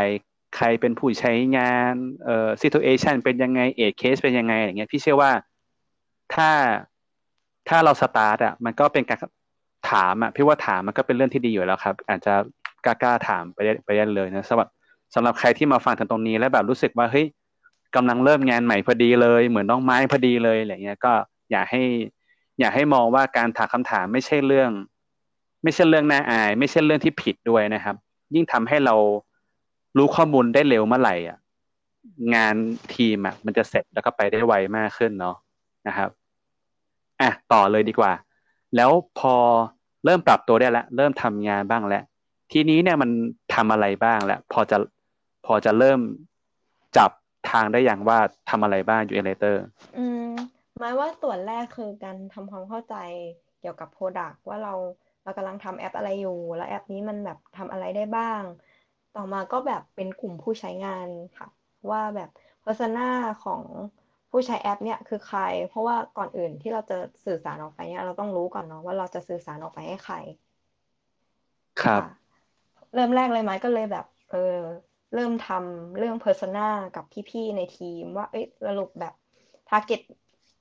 ใครเป็นผู้ใช้งานเอ่อ situation เป็นยังไงเอเคสเป็นยังไงอย่างเงี้ย พี่เชื่อว่าถ้าถ้าเราสตาร์ทอะมันก็เป็นการ ถามอะพี่ว่าถามมันก็เป็นเรื่องที่ดีอยู่แล้วครับ อาจจะกล้าๆถามไปไปได้เลยนะสำหรับสำหรับใครที่มาฟังถึงตรงนี้แล้วแบบรู้สึกว่าเฮ้ยกำลังเริ่มงานใหม่พอดีเลย เหมือนน้องไม้พอดีเลยอะไรเงี้ยก็อยากให้ อยากให้มองว่าการถามคำถามไม่ใช่เรื่อง ไม่ใช่เรื่องน่าอาย ไม่ใช่เรื่องที่ผิดด้วยนะครับ ยิ่งทำให้เรารู้ข้อมูลได้เร็วเมื่อไหร่อะงานทีมอะมันจะเสร็จแล้วก็ไปได้ไวมากขึ้นเนาะนะครับอะต่อเลยดีกว่า แล้วพอเริ่มปรับตัวได้แล้วเริ่มทำงานบ้างแล้วทีนี้เนี่ยมันทำอะไรบ้างแล้วพอจะพอจะเริ่มจับทางได้อย่างว่าทำอะไรบ้างอยู่เอเลเตอร์อืมหมายว่าส่วนแรกคือการทำความเข้าใจเกี่ยวกับ product ว่าเราเรากำลังทำแอปอะไรอยู่ แล้วแอปนี้มันแบบทำอะไรได้บ้าง ต่อมาก็แบบเป็นกลุ่มผู้ใช้งานค่ะ ว่าแบบ persona ของ ผู้ใช้แอปเนี่ยคือใคร เพราะว่าก่อนอื่นที่เราจะสื่อสารออกไปเนี่ยเราต้องรู้ก่อนเนาะว่าเราจะสื่อสารออกไปให้ใคร ครับ เริ่มแรกเลยไม้ก็เลยแบบ เออ เริ่มทำเรื่อง persona กับพี่ๆในทีม ว่า เอ้ยสรุปแบบ target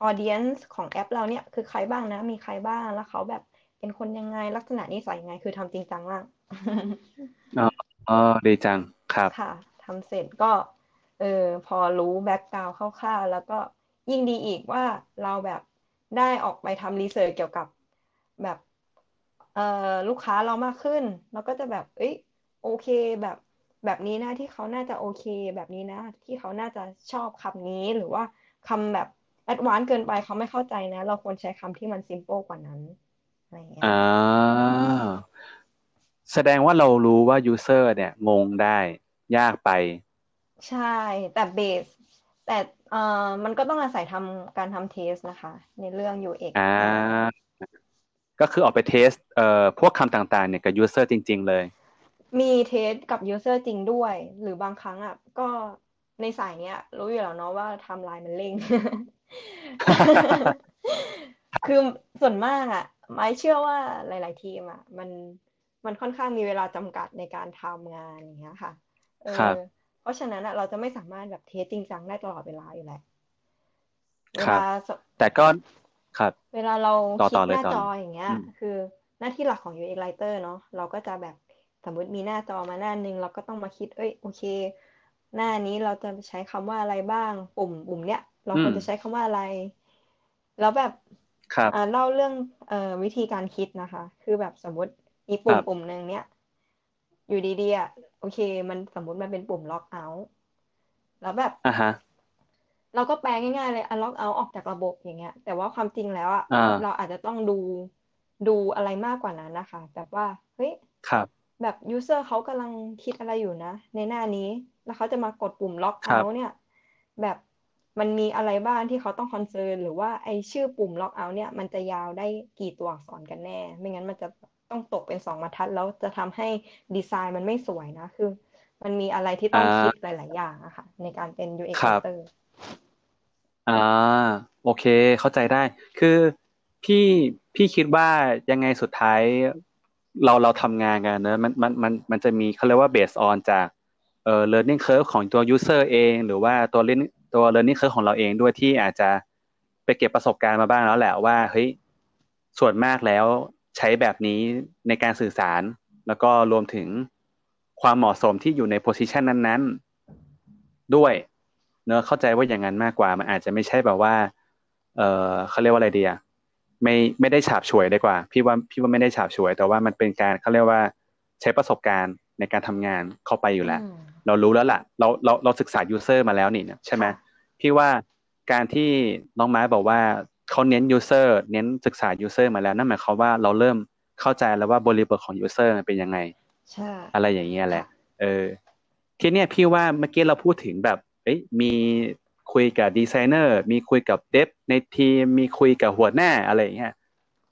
audience ของแอปเราเนี่ยคือใครบ้างนะ มีใครบ้างแล้วเขาแบบเป็นคนยังไงลักษณะนิสัยยังไง คือทำจริงจังมากอ๋อดีจังครับค่ะทำเสร็จก็ เออ พอรู้แบ็กกราวคร่าวๆแล้วก็ยิ่งดีอีกว่าเราแบบได้ออกไปทำรีเสิร์ชเกี่ยวกับแบบเอ่อลูกค้าเรามากขึ้น เราก็จะแบบ เอ้ยโอเคแบบแบบนี้นะที่เขาน่าจะโอเค แบบนี้นะ ที่เขาน่าจะชอบคำนี้หรือว่าคำแบบ advance เกินไปเขาไม่เข้าใจนะ เราควรใช้คำที่มัน simple กว่านั้นอะไรอย่างเงี้ยอ่าแสดงว่าเรารู้ว่า user เนี่ยงงได้ยากไป ใช่ แต่เบส แต่เอ่อมันก็ต้องอาศัยทำการทำ test นะคะ ในเรื่อง UX อ่าก็คือออกไป test เอ่อพวกคำต่างๆเนี่ยกับ user จริง ๆ เลย มี test กับ user จริงด้วย หรือบางครั้งอะก็ในสายเนี้ย รู้อยู่แล้วเนาะว่าไทม์ไลน์มันเร่ง คือส่วนมากอะ ไม้เชื่อว่าหลาย ๆ ทีมอะ มันมันค่อนข้างมีเวลาจำกัดในการทำงานอย่างเงี้ยค่ะเอครับอเพ ราะฉะนั้นอะเราจะไม่สามารถแบบ test จริงจังได้ตลอดเวลาอยู่แล้วเวครับลาสแต่ก็ครับ เวลาเราต่อคลิต่อกเลหยน้าต่อจเลอยอย่างเงี้ยอืมคือหน้าที่หลักของ UX Writer เนาะเราก็จะแบบสมมติมีหน้าจอมาหน้านึงเราก็ต้องมาคิด เอ้ยโอเค หน้านี้เราจะใช้คำว่าอะไรบ้างปุ่มปุ่มเนี้ยเราอืควรมจะใช้คำว่าอะไร แล้วแบบครับอ่าเล่าเรื่องเอ่อวิธีการคิดนะคะ คือแบบสมมติมีคปุ่รัมบปุ่มหนึ่งเนี้ย อยู่ดีๆอะโอเค มันสมมติมันเป็นปุ่ม lock out แล้วแบบอ่าฮะเราก็แปลง่ายๆเลย unlock out ออกจากระบบอย่างเงี้ย แต่ว่าความจริงแล้วอะอ่า เราอาจจะต้องดูดูอะไรมากกว่านั้นนะคะแบบว่าเฮ้ย ครับ แบบ user เขากำลังคิดอะไรอยู่นะ ในหน้านี้ แล้วเขาจะมากดปุ่ม lock ครับ out เนี่ย แบบมันมีอะไรบ้างที่เขาต้องคอนเซิร์นหรือว่าไอชื่อปุ่ม lock out เนี่ย มันจะยาวได้กี่ตัวอักษรกันแน่ ไม่งั้นมันจะ ต้องตกเป็นสองบรรทัด แล้วจะทำให้ดีไซน์มันไม่สวยนะ คือ มันมีอะไรที่ต้องอ่าคิดหลาย ๆ อย่างอะค่ะ ในการเป็น UX ครับ writer อ่า โอเค เข้าใจได้ คือพี่พี่คิดว่ายังไงสุดท้ายเราเราทำงานกันเนอะมันมันมันมันจะมีเขาเรียกว่า based on จากเอ่อ learning curve ของตัว user เอง หรือว่าตัว learning ตัว learning curve ของเราเองด้วยที่อาจจะไปเก็บประสบการณ์มาบ้างแล้วแหละว่าเฮ้ยส่วนมากแล้ว ใช้แบบนี้ในการสื่อสาร แล้วก็รวมถึงความเหมาะสมที่อยู่ใน position นั้น ๆ ด้วย เนอะเข้าใจว่าอย่างนั้นมากกว่า มันอาจจะไม่ใช่แบบว่า เออเขาเรียกว่าอะไรดีอะไม่ไม่ได้ฉาบฉวยดีกว่า พี่ว่าพี่ว่าไม่ได้ฉาบฉวย แต่ว่ามันเป็นการเขาเรียกว่าใช้ประสบการณ์ในการทำงานเข้าไปอยู่แล้วอืมเรารู้แล้วล่ะ เราเราเราศึกษา user มาแล้วนี่เนี่ยใช่ไหมค่ะพี่ว่าการที่น้องไม้บอกว่า เขาเน้น user เน้นศึกษา user มาแล้ว นั่นหมายความว่าเราเริ่มเข้าใจแล้วว่าบริบทของ user มันเป็นยังไงใช่อะไรอย่างเงี้ยแหละค่ะเออ ทีเนี้ยพี่ว่าเมื่อกี้เราพูดถึงแบบเอ้ยมีคุยกับดีไซเนอร์มีคุยกับเดฟในทีมมีคุยกับหัวหน้าอะไรอย่างเงี้ย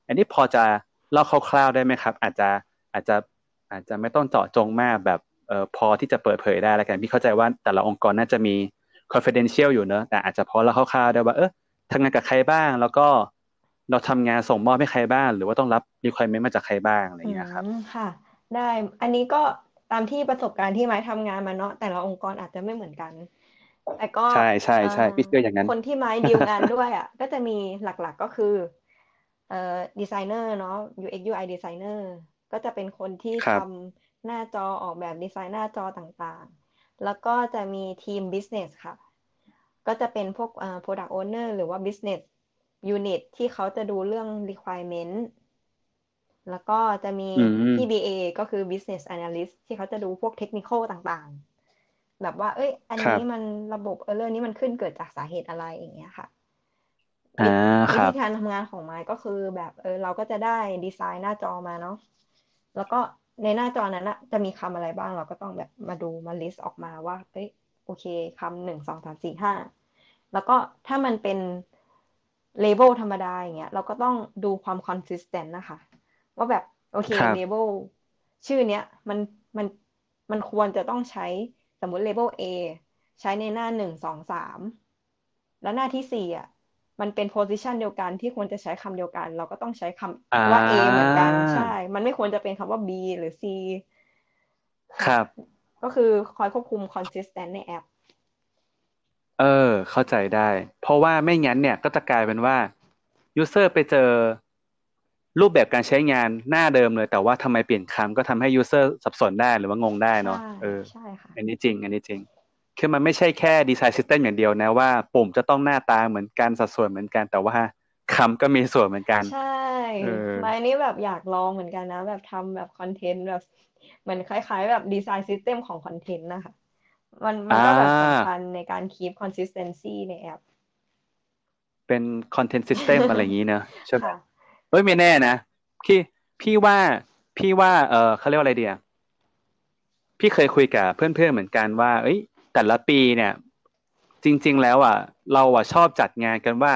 อันนี้พอจะเล่าคร่าวๆได้ไหมครับ อาจจะอาจจะอาจจะไม่ต้องเจาะจงมากแบบเอ่อพอที่จะเปิดเผยได้แล้วกันพี่เข้าใจว่าแต่ละองค์กรน่าจะมี confidential อยู่เนอะแต่อาจจะพอเล่าคร่าวๆได้ว่าเออ ทำงานกับใครบ้าง แล้วก็เราทำงานส่งมอบให้ใครบ้าง หรือว่าต้องรับ requirement มาจากใครบ้างอะไรอย่างเงี้ยครับอืมค่ะ ได้อันนี้ก็ตามที่ประสบการณ์ที่ไม้ทำงานมาเนาะแต่ละองค์กรอาจจะไม่เหมือนกัน แต่ก็ใช่ใช่ใช่เอ่อพี่เชื่ออย่างนั้น คนที่ไม้ดีลงานด้วยอะก็จะมีหลักๆก็คือเอ่อดีไซเนอร์เนาะ UX UI ดีไซเนอร์ก็จะเป็นคนที่ครัทบำหน้าจอออกแบบดีไซน์หน้าจอต่างๆ แล้วก็จะมีทีม business ค่ะ ก็จะเป็นพวกเอ่อ product owner หรือว่า business unit ที่เขาจะดูเรื่อง requirement แล้วก็จะมีอืม PBA ก็คือ business analyst ที่เขาจะดูพวก technical ต่างๆ แบบว่า เอ้ย อันครับนี้มันระบบเออเรื่องนี้มันขึ้นเกิดจากสาเหตุอะไรอย่างเงี้ยค่ะอ่าวิครับธีการทำงานของไม้ก็คือแบบเออเราก็จะได้ดีไซน์หน้าจอมาเนาะแล้วก็ในหน้าจอนั้นอะจะมีคำอะไรบ้างเราก็ต้องแบบมาดูมา list ออกมาว่าเอ้ย โอเคคำหนึ่งสองสามสี่ห้าแล้วก็ถ้ามันเป็น label ธรรมดาอย่างเงี้ยเราก็ต้องดูความ consistent นะคะ ว่าแบบโอเคครับ label ชื่อเนี้ยมันมันมันควรจะต้องใช้สมมุติ label A ใช้ในหน้าหนึ่งสองสามแล้วหน้าที่สี่อะมันเป็น position เดียวกันที่ควรจะใช้คำเดียวกัน เราก็ต้องใช้คำอ่าว่า A เหมือนกันใช่ มันไม่ควรจะเป็นคำว่า B หรือ C ครับ ก็คือคอยควบคุม consistent ในแอป เออ เข้าใจได้ เพราะว่าไม่งั้นเนี่ยก็จะกลายเป็นว่า user ไปเจอรูปแบบการใช้งานหน้าเดิมเลย แต่ว่าทำไมเปลี่ยนคำก็ทำให้ user สับสนได้หรือว่างงได้เนาะใช่เออใช่ค่ะอันนี้จริง อันนี้จริง คือมันไม่ใช่แค่ดีไซน์ซิสเต็มอย่างเดียวนะว่าปุ่มจะต้องหน้าตาเหมือนกันสัดส่วนเหมือนกันแต่ว่าคำก็มีส่วนเหมือนกัน ใช่เออไม้นี่แบบอยากลองเหมือนกันนะ แบบทำแบบ content แบบ เหมือนคล้าย ๆ แบบ design system ของ content นะคะ มันมันก็แบบสำคัญในการ keep consistency ในแอป เป็น content system อะไรอย่างนี้เนอะใช่ไหมเฮ้ยไม่แน่นะพี่พี่ว่าพี่ว่าเออเขาเรียกว่าอะไรเดียพี่เคยคุยกับเพื่อนๆเหมือนกันว่า เอ้ย แต่ละปีเนี่ย จริง ๆ แล้วอะ เราอะชอบจัดงานกันว่า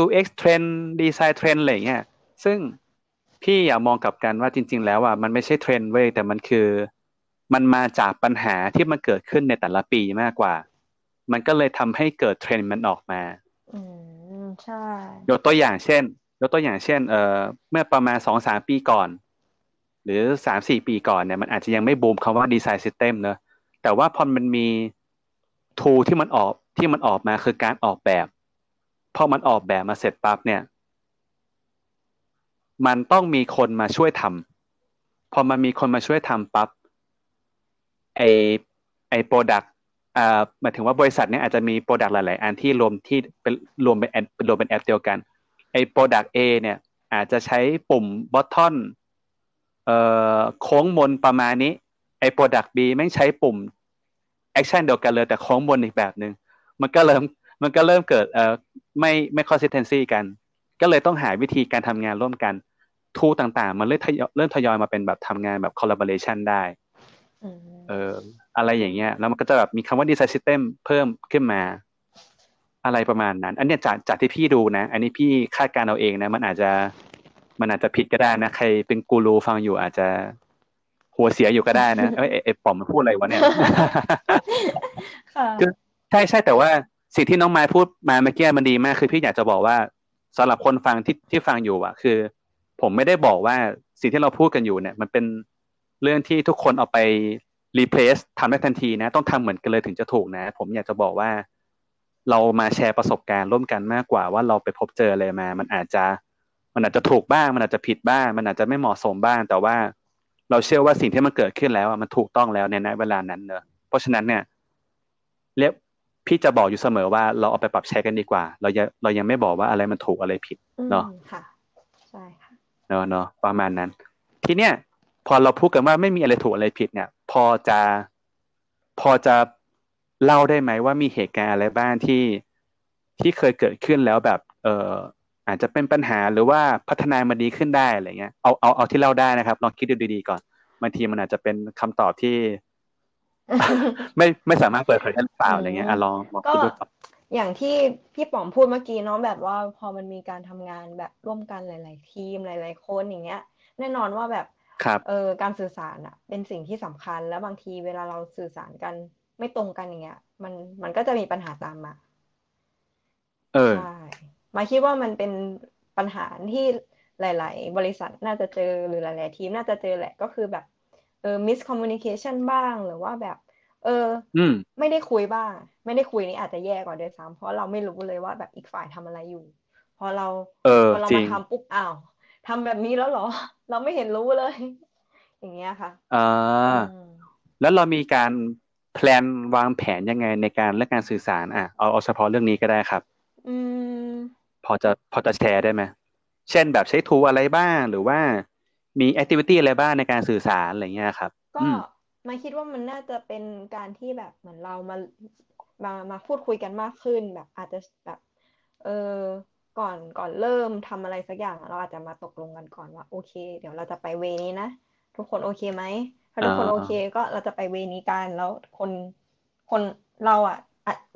UX trend design trend อะไรเงี้ยซึ่ง พี่อยากมองกลับกันว่าจริง ๆ แล้วอะมันไม่ใช่เทรนด์เว้ยแต่มันคือ มันมาจากปัญหาที่มันเกิดขึ้นในแต่ละปีมากกว่า มันก็เลยทำให้เกิดเทรนด์มันออกมา อืมใช่ยกตัวอย่างเช่นยกตัวอย่างเช่น เอ่อเมื่อประมาณสองสามปีก่อน หรือสามสี่ปีก่อนเนี่ยมันอาจจะยังไม่บูมคำว่า design system เนอะแต่ว่าพอมันมี tool ที่มันออกที่มันออกมาคือการออกแบบพอมันออกแบบมาเสร็จปั๊บเนี่ย มันต้องมีคนมาช่วยทำพอมันมีคนมาช่วยทำปั๊บไอ้ไอ้ product อ่าหมายถึงว่าบริษัทเนี้ยอาจจะมี product หลาย ๆ อันที่รวมที่เป็นรวมเป็นแอปรวมเป็นแอปเดียวกันไอโปรดัก A เนี่ย อาจจะใช้ปุ่ม buttonเอ่อโค้งมนประมาณนี้ไอ้ product B แม่งใช้ปุ่ม action เดียวกันเลยแต่โค้งมนอีกแบบหนึ่งมันก็เริ่มมันก็เริ่มเกิดเอ่อไม่ไม่ consistency กัน ก็เลยต้องหาวิธีการทำงานร่วมกัน tool ต่างๆ มันเริ่มทยอยเริ่มทยอยมาเป็นแบบทำงานแบบ collaboration ได้เอออะไรอย่างเงี้ย แล้วมันก็จะแบบมีคำว่า design system เพิ่มขึ้นมา อะไรประมาณนั้น อันนี้จากจากที่พี่ดูนะ อันนี้พี่คาดการเอาเองนะ มันอาจจะมันอาจจะผิดก็ได้นะ ใครเป็นกูรูฟังอยู่อาจจะหัวเสียอยู่ก็ได้นะเอ้ยไอ้ปอมมันพูดอะไรวะเนี่ยคือใช่ใช่แต่ว่าสิ่งที่น้องไม้พูดมาเมื่อกี้มันดีมาก คือพี่อยากจะบอกว่าสำหรับคนฟังที่ที่ฟังอยู่อะคือ ผมไม่ได้บอกว่าสิ่งที่เราพูดกันอยู่เนี่ย มันเป็นเรื่องที่ทุกคนเอาไปรีเพลซทำได้ทันทีนะ ต้องทำเหมือนกันเลยถึงจะถูกนะ ผมอยากจะบอกว่า เรามาแชร์ประสบการณ์ร่วมกันมากกว่าว่าเราไปพบเจออะไรมา มันอาจจะ มันอาจจะถูกบ้าง มันอาจจะผิดบ้าง มันอาจจะไม่เหมาะสมบ้าง แต่ว่าเราเชื่อว่าสิ่งที่มันเกิดขึ้นแล้วมันถูกต้องแล้วในณเวลานั้นเนอะเพราะฉะนั้นเนี่ยเรียกพี่จะบอกอยู่เสมอว่าเราเอาไปปรับใช้กันดีกว่า เรายังเรายังไม่บอกว่าอะไรมันถูกอะไรผิดเนาะค่ะ ใช่ค่ะ เนาะเนาะประมาณนั้น ทีเนี้ยพอเราพูดกันว่าไม่มีอะไรถูกอะไรผิดเนี่ย พอจะพอจะเล่าได้ไหมว่ามีเหตุการณ์อะไรบ้างที่ที่เคยเกิดขึ้นแล้วแบบ เอออาจจะเป็นปัญหาหรือว่าพัฒนามาดีขึ้นได้อะไรเงี้ยเอาเอาเอาที่เล่าได้นะครับลองคิดดูดีๆก่อนบางทีมันอาจจะเป็นคำตอบที่ ไม่ไม่สามารถเปิดเผยได้หรือเปล่าอะไรเงี้ยลองลองคิดดูอ ย่างที่พี่ป๋อมพูดเมื่อกี้เนาะแบบว่าพอมันมีการทำงานแบบร่วมกันหลาย ๆ ทีมหลาย ๆ คนอย่างเงี้ย แน่นอนว่าแบบเออการสื่อสารอะเป็นสิ่งที่สำคัญแล้วบางทีเวลาเราสื่อสารกันไม่ตรงกันอย่างเงี้ย มันมันก็จะมีปัญหาตามมาเออใช่มาคิดว่ามันเป็นปัญหาที่หลาย ๆ บริษัทน่าจะเจอหรือหลาย ๆ ทีมน่าจะเจอแหละก็คือแบบเออ miscommunication บ้างหรือว่าแบบ เออไม่ได้คุยบ้าง ไม่ได้คุยนี่อาจจะแย่กว่าด้วยซ้ำเพราะเราไม่รู้เลยว่าแบบอีกฝ่ายทำอะไรอยู่ พอเราพอเรามาทำปุ๊บอ้าวทำแบบนี้แล้วเหรอ เราไม่เห็นรู้เลย อย่างเงี้ยค่ะอ่าแล้วเรามีการแพลนวางแผนยังไงในการเรื่องการสื่อสารอะเอาเอาเฉพาะเรื่องนี้ก็ได้ครับ อืม พอจะพอจะแชร์ได้ไหมเช่นแบบใช้ทูอะไรบ้างหรือว่ามีแอคทิวิตี้อะไรบ้างในการสื่อสารอะไรเงี้ยครับ ก็ มาคิดว่ามันน่าจะเป็นการที่แบบเหมือนเรามามามาพูดคุยกันมากขึ้น แบบอาจจะแบบ เออก่อนก่อนเริ่มทำอะไรสักอย่าง เราอาจจะมาตกลงกันก่อนว่า โอเค เดี๋ยวเราจะไป way นี้นะทุกคนโอเคไหมถ้าทุกคนโอเค ก็เราจะไป way นี้กันแล้วคนคนเราอะ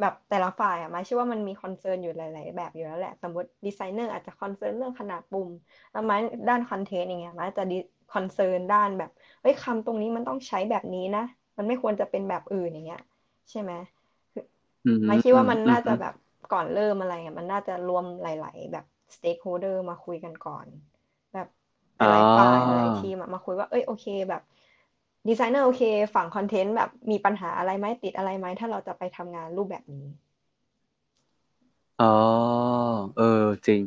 แบบแต่ละฝ่ายอะไม้เชื่อว่ามันมี concern อยู่หลาย ๆ แบบอยู่แล้วแหละ สมมติดีไซเนอร์อาจจะ concern เรื่องขนาดปุ่ม แล้วมาด้าน content อย่างเงี้ยมาจะดี concern ด้านแบบ เฮ้ยคำตรงนี้มันต้องใช้แบบนี้นะ มันไม่ควรจะเป็นแบบอื่นอย่างเงี้ย ใช่ไหมไม้คิดว่ามันน่าจะแบบก่อนเริ่มอะไรอะมันน่าจะรวมหลาย ๆ แบบ stakeholder มาคุยกันก่อน แบบหลายฝ่ายหลายทีมมาคุยว่า เอ้ยโอเคแบบดีไซเนอร์โอเค ฝั่ง content แบบมีปัญหาอะไรไหมติดอะไรไหมถ้าเราจะไปทำงานรูปแบบนี้อ๋อเออจริง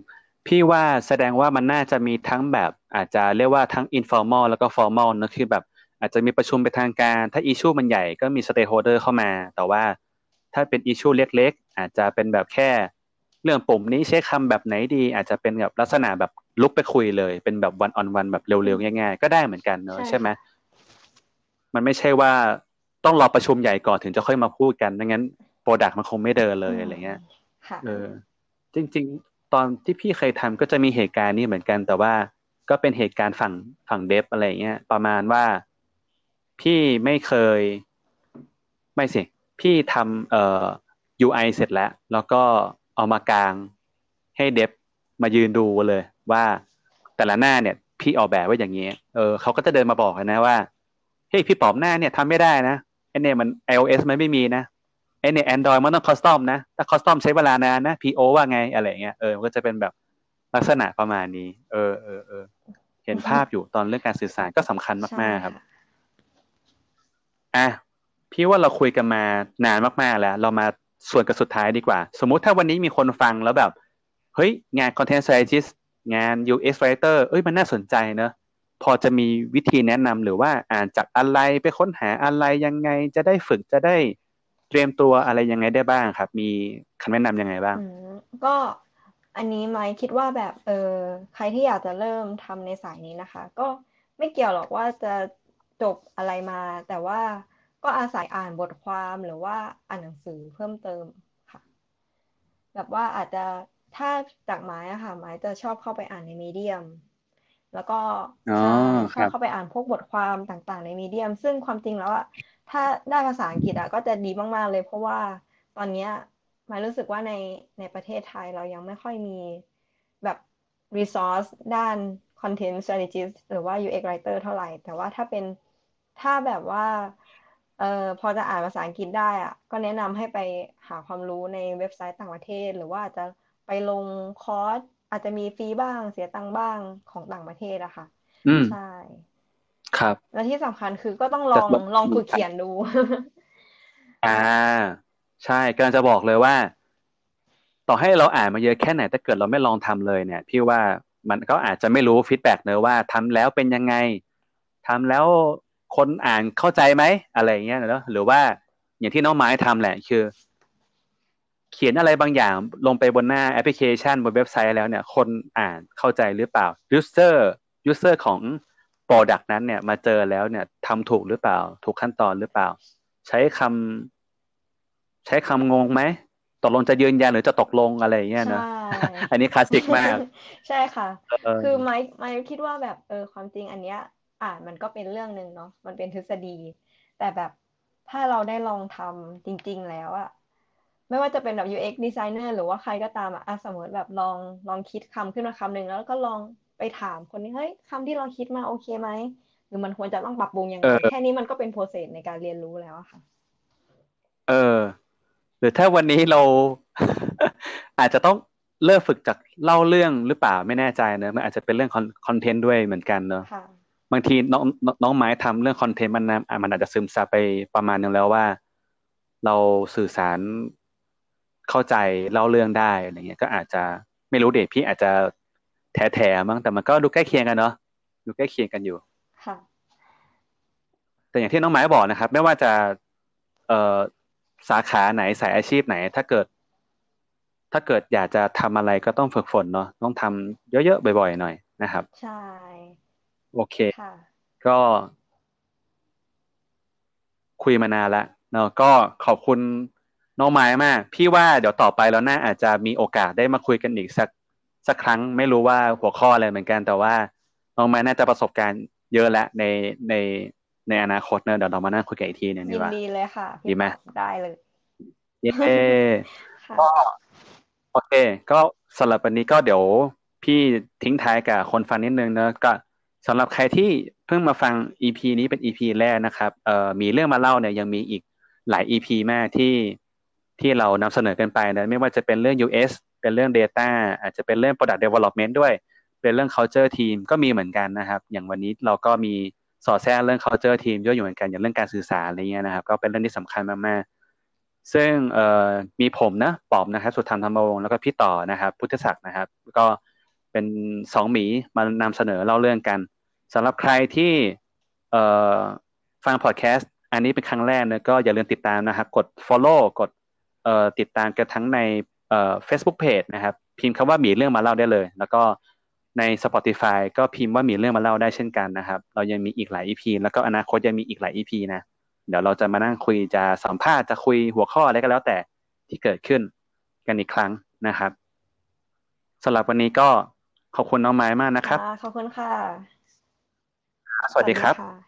พี่ว่าแสดงว่ามันน่าจะมีทั้งแบบอาจจะเรียกว่าทั้ง informal แล้วก็ formal นะคือแบบอาจจะมีประชุมเป็นทางการ ถ้า issue มันใหญ่ก็มี stakeholder เข้ามา แต่ว่าถ้าเป็น issue เล็กๆ อาจจะเป็นแบบแค่เรื่องปุ่มนี้ใช้คำแบบไหนดี อาจจะเป็นแบบลักษณะแบบลุกไปคุยเลย เป็นแบบ one on one แบบเร็วๆ ง่ายๆ ก็ได้เหมือนกันเนอะใช่ไหมมันไม่ใช่ว่าต้องรอประชุมใหญ่ก่อนถึงจะค่อยมาพูดกันไม่งั้น product มันคงไม่เดินเลยอะไรเงี้ยเออจริงๆ ตอนที่พี่เคยทำก็จะมีเหตุการณ์นี้เหมือนกัน แต่ว่าก็เป็นเหตุการณ์ฝั่งฝั่งเดฟอะไรเงี้ยประมาณว่าพี่ไม่เคย ไม่สิพี่ทำเอ่อ UI เสร็จแล้ว แล้วก็เอามากลางให้เดฟมายืนดูเลย ว่าแต่ละหน้าเนี่ย พี่ออกแบบไว้อย่างนี้เออเขาก็จะเดินมาบอกนะว่าเฮ้ยพี่ปอมหน้าเนี่ยทำไม่ได้นะไอเนี่ยมัน iOS มันไม่มีนะ ไอเนี่ย Android มันต้องคอสตอมนะ ถ้าคอสตอมใช้เวลานานนะ PO ว่าไงอะไรเงี้ยเออมันก็จะเป็นแบบลักษณะประมาณนี้ เออเออเออเห็นภาพอยู่ตอนเรื่องการสื่อสารก็สำคัญมาก ๆ ครับ อะ พี่ว่าเราคุยกันมานานมาก ๆ แล้ว เรามาส่วนกับสุดท้ายดีกว่า สมมุติถ้าวันนี้มีคนฟังแล้วแบบ เฮ้ย งาน content strategist งาน UX writer เอ้ย มันน่าสนใจเนอะพอจะมีวิธีแนะนำหรือว่าอ่านจากอะไรไปค้นหาอะไรยังไงจะได้ฝึกจะได้ เตรียมตัวอะไรยังไงได้บ้างครับ มีคำแนะนำยังไงบ้างก็อันนี้ไมคิดว่าแบบเออใครที่อยากจะเริ่มทำในสายนี้นะคะ ก็ไม่เกี่ยวหรอกว่าจะจบอะไรมา แต่ว่าก็อาศัยอ่านบทความหรือว่าอ่านหนังสือเพิ่มเติมค่ะ แบบว่าอาจจะถ้าจากไม้อะค่ะไม้จะชอบเข้าไปอ่านในมีเดียม แล้วก็ชอบเข้าไปอ่านพวกบทความต่างๆ ในมีเดียม ซึ่งความจริงแล้วอะ ถ้าได้ภาษาอังกฤษอะก็จะดีมาก ๆ เลย เพราะว่าตอนนี้หมายรู้สึกว่าในในประเทศไทยเรายังไม่ค่อยมีแบบ resource ด้าน content strategist หรือว่า UX writer เท่าไหร่ แต่ว่าถ้าเป็นถ้าแบบว่าเอ่อพอจะอ่านภาษาอังกฤษได้อะก็แนะนำให้ไปหาความรู้ในเว็บไซต์ต่างประเทศ หรือว่าจะไปลงคอร์สอาจจะมีฟรีบ้างเสียตังค์บ้างของต่างประเทศอะค่ะใช่ ครับ และที่สำคัญคือก็ต้องลองลองฝึกเขียนดู อ่า ใช่กำลังจะบอกเลยว่า ต่อให้เราอ่านมาเยอะแค่ไหนถ้าเกิดเราไม่ลองทำเลยเนี่ย พี่ว่ามันก็อาจจะไม่รู้ feedback เนอะว่าทำแล้วเป็นยังไงทำแล้วคนอ่านเข้าใจไหมอะไรเงี้ยเนอะหรือว่าอย่างที่น้องไม้ทำแหละ คือ เขียนอะไรบางอย่างลงไปบนหน้าแอปพลิเคชันบนเว็บไซต์แล้วเนี่ย คนอ่านเข้าใจหรือเปล่า user user ของ product นั้นเนี่ยมาเจอแล้วเนี่ยทำถูกหรือเปล่า ถูกขั้นตอนหรือเปล่า ใช้คำใช้คำงงไหมตกลงจะยืนยันหรือจะตกลงอะไรเงี้ยนะอันนี้คลาสสิกมาก ใช่ค่ะ คือไมค์ไมค์คิดว่าแบบเออความจริงอันเนี้ย อ่านมันก็เป็นเรื่องหนึ่งเนาะมันเป็นทฤษฎี แต่แบบถ้าเราได้ลองทำจริง ๆ แล้วอะไม่ว่าจะเป็นแบบ UX designer หรือว่าใครก็ตามอะสมมติแบบลองลองคิดคำขึ้นมาคำหนึ่งแล้วก็ลอง ไปถามคนนี้เฮ้ยคำที่เราคิดมาโอเคไหมหรือมันควรจะต้องปรับปรุงยังไงแค่นี้มันก็เป็นโปรเซสในการเรียนรู้แล้วค่ะ เออ หรือถ้าวันนี้เรา อาจจะต้องเริ่มฝึกจากเล่าเรื่องหรือเปล่าไม่แน่ใจเนอะมันอาจจะเป็นเรื่องคอนเทนต์ด้วยเหมือนกันเนอะบางทีน้องน้องไม้ทำเรื่องคอนเทนต์มันมันอาจจะซึมซับไปประมาณนึงแล้วว่า เราสื่อสารเข้าใจเล่าเรื่องได้อะไรเงี้ย ก็อาจจะไม่รู้เด็กพี่อาจจะ แถๆมั้งแต่มันก็ดูใกล้เคียงกันเนาะดูใกล้เคียงกันอยู่ค่ะแต่อย่างที่น้องไม้บอกนะครับ ไม่ว่าจะเอ่อสาขาไหนสายอาชีพไหน ถ้าเกิด ถ้าเกิดอยากจะทำอะไรก็ต้องฝึกฝนเนาะต้องทำเยอะๆบ่อยๆหน่อยนะครับ ใช่ โอเคก็ คุยมานานแล้วเนาะก็ขอบคุณน้องไม้มาก พี่ว่าเดี๋ยวต่อไปแล้วน่าอาจจะมีโอกาสได้มาคุยกันอีกสัก สักครั้งไม่รู้ว่าหัวข้ออะไรเหมือนกันแต่ว่าน้องไม้น่าจะประสบการณ์เยอะแล้วในในในอนาคตเนอะเดี๋ยวเรามานั่งคุยกันอีกทีนึงดีกว่าดีเลยค่ะดีไหมได้เลยเย้ก็โอเค ก็สำหรับวันนี้ก็เดี๋ยวพี่ทิ้งท้ายกับคนฟังนิดนึงเนอะก็สำหรับใครที่เพิ่งมาฟัง EP นี้เป็น EP แรกนะครับเอ่อมีเรื่องมาเล่าเนี่ยยังมีอีกหลาย EP มากที่ที่เรานำเสนอกันไปนะไม่ว่าจะเป็นเรื่อง US เป็นเรื่อง Data อาจจะเป็นเรื่อง Product Development ด้วย เป็นเรื่อง Culture Team ก็มีเหมือนกันนะครับ อย่างวันนี้เราก็มีสอดแทรกเรื่อง Culture Team ด้วยอยู่เหมือนกันอย่างเรื่องการสื่อสารอะไรเงี้ยนะครับ ก็เป็นเรื่องที่สำคัญมากๆ ซึ่งเอ่อมีผมนะปอบนะครับ สุดธรรมธรรมวงศ์แล้วก็พี่ต่อนะครับ พุทธศักดิ์นะครับ ก็เป็นสองหมีมานำเสนอเล่าเรื่องกันสำหรับใครที่เอ่อฟังพอดแคสต์อันนี้เป็นครั้งแรกนะก็อย่าลืมติดตามนะครับ กด follow กดเอ่อติดตามกันทั้งใน เอ่อ Facebook Page นะครับ พิมพ์คำว่ามีเรื่องมาเล่าได้เลย แล้วก็ใน Spotify ก็พิมพ์ว่ามีเรื่องมาเล่าได้เช่นกันนะครับ เรายังมีอีกหลาย EP แล้วก็อนาคตยังมีอีกหลาย EP นะ เดี๋ยวเราจะมานั่งคุยจะสัมภาษณ์จะคุยหัวข้ออะไรก็แล้วแต่ที่เกิดขึ้นกันอีกครั้งนะครับสำหรับวันนี้ก็ขอบคุณน้องไม้มากนะครับขอบคุณค่ะ สวัสดีครับค่ะ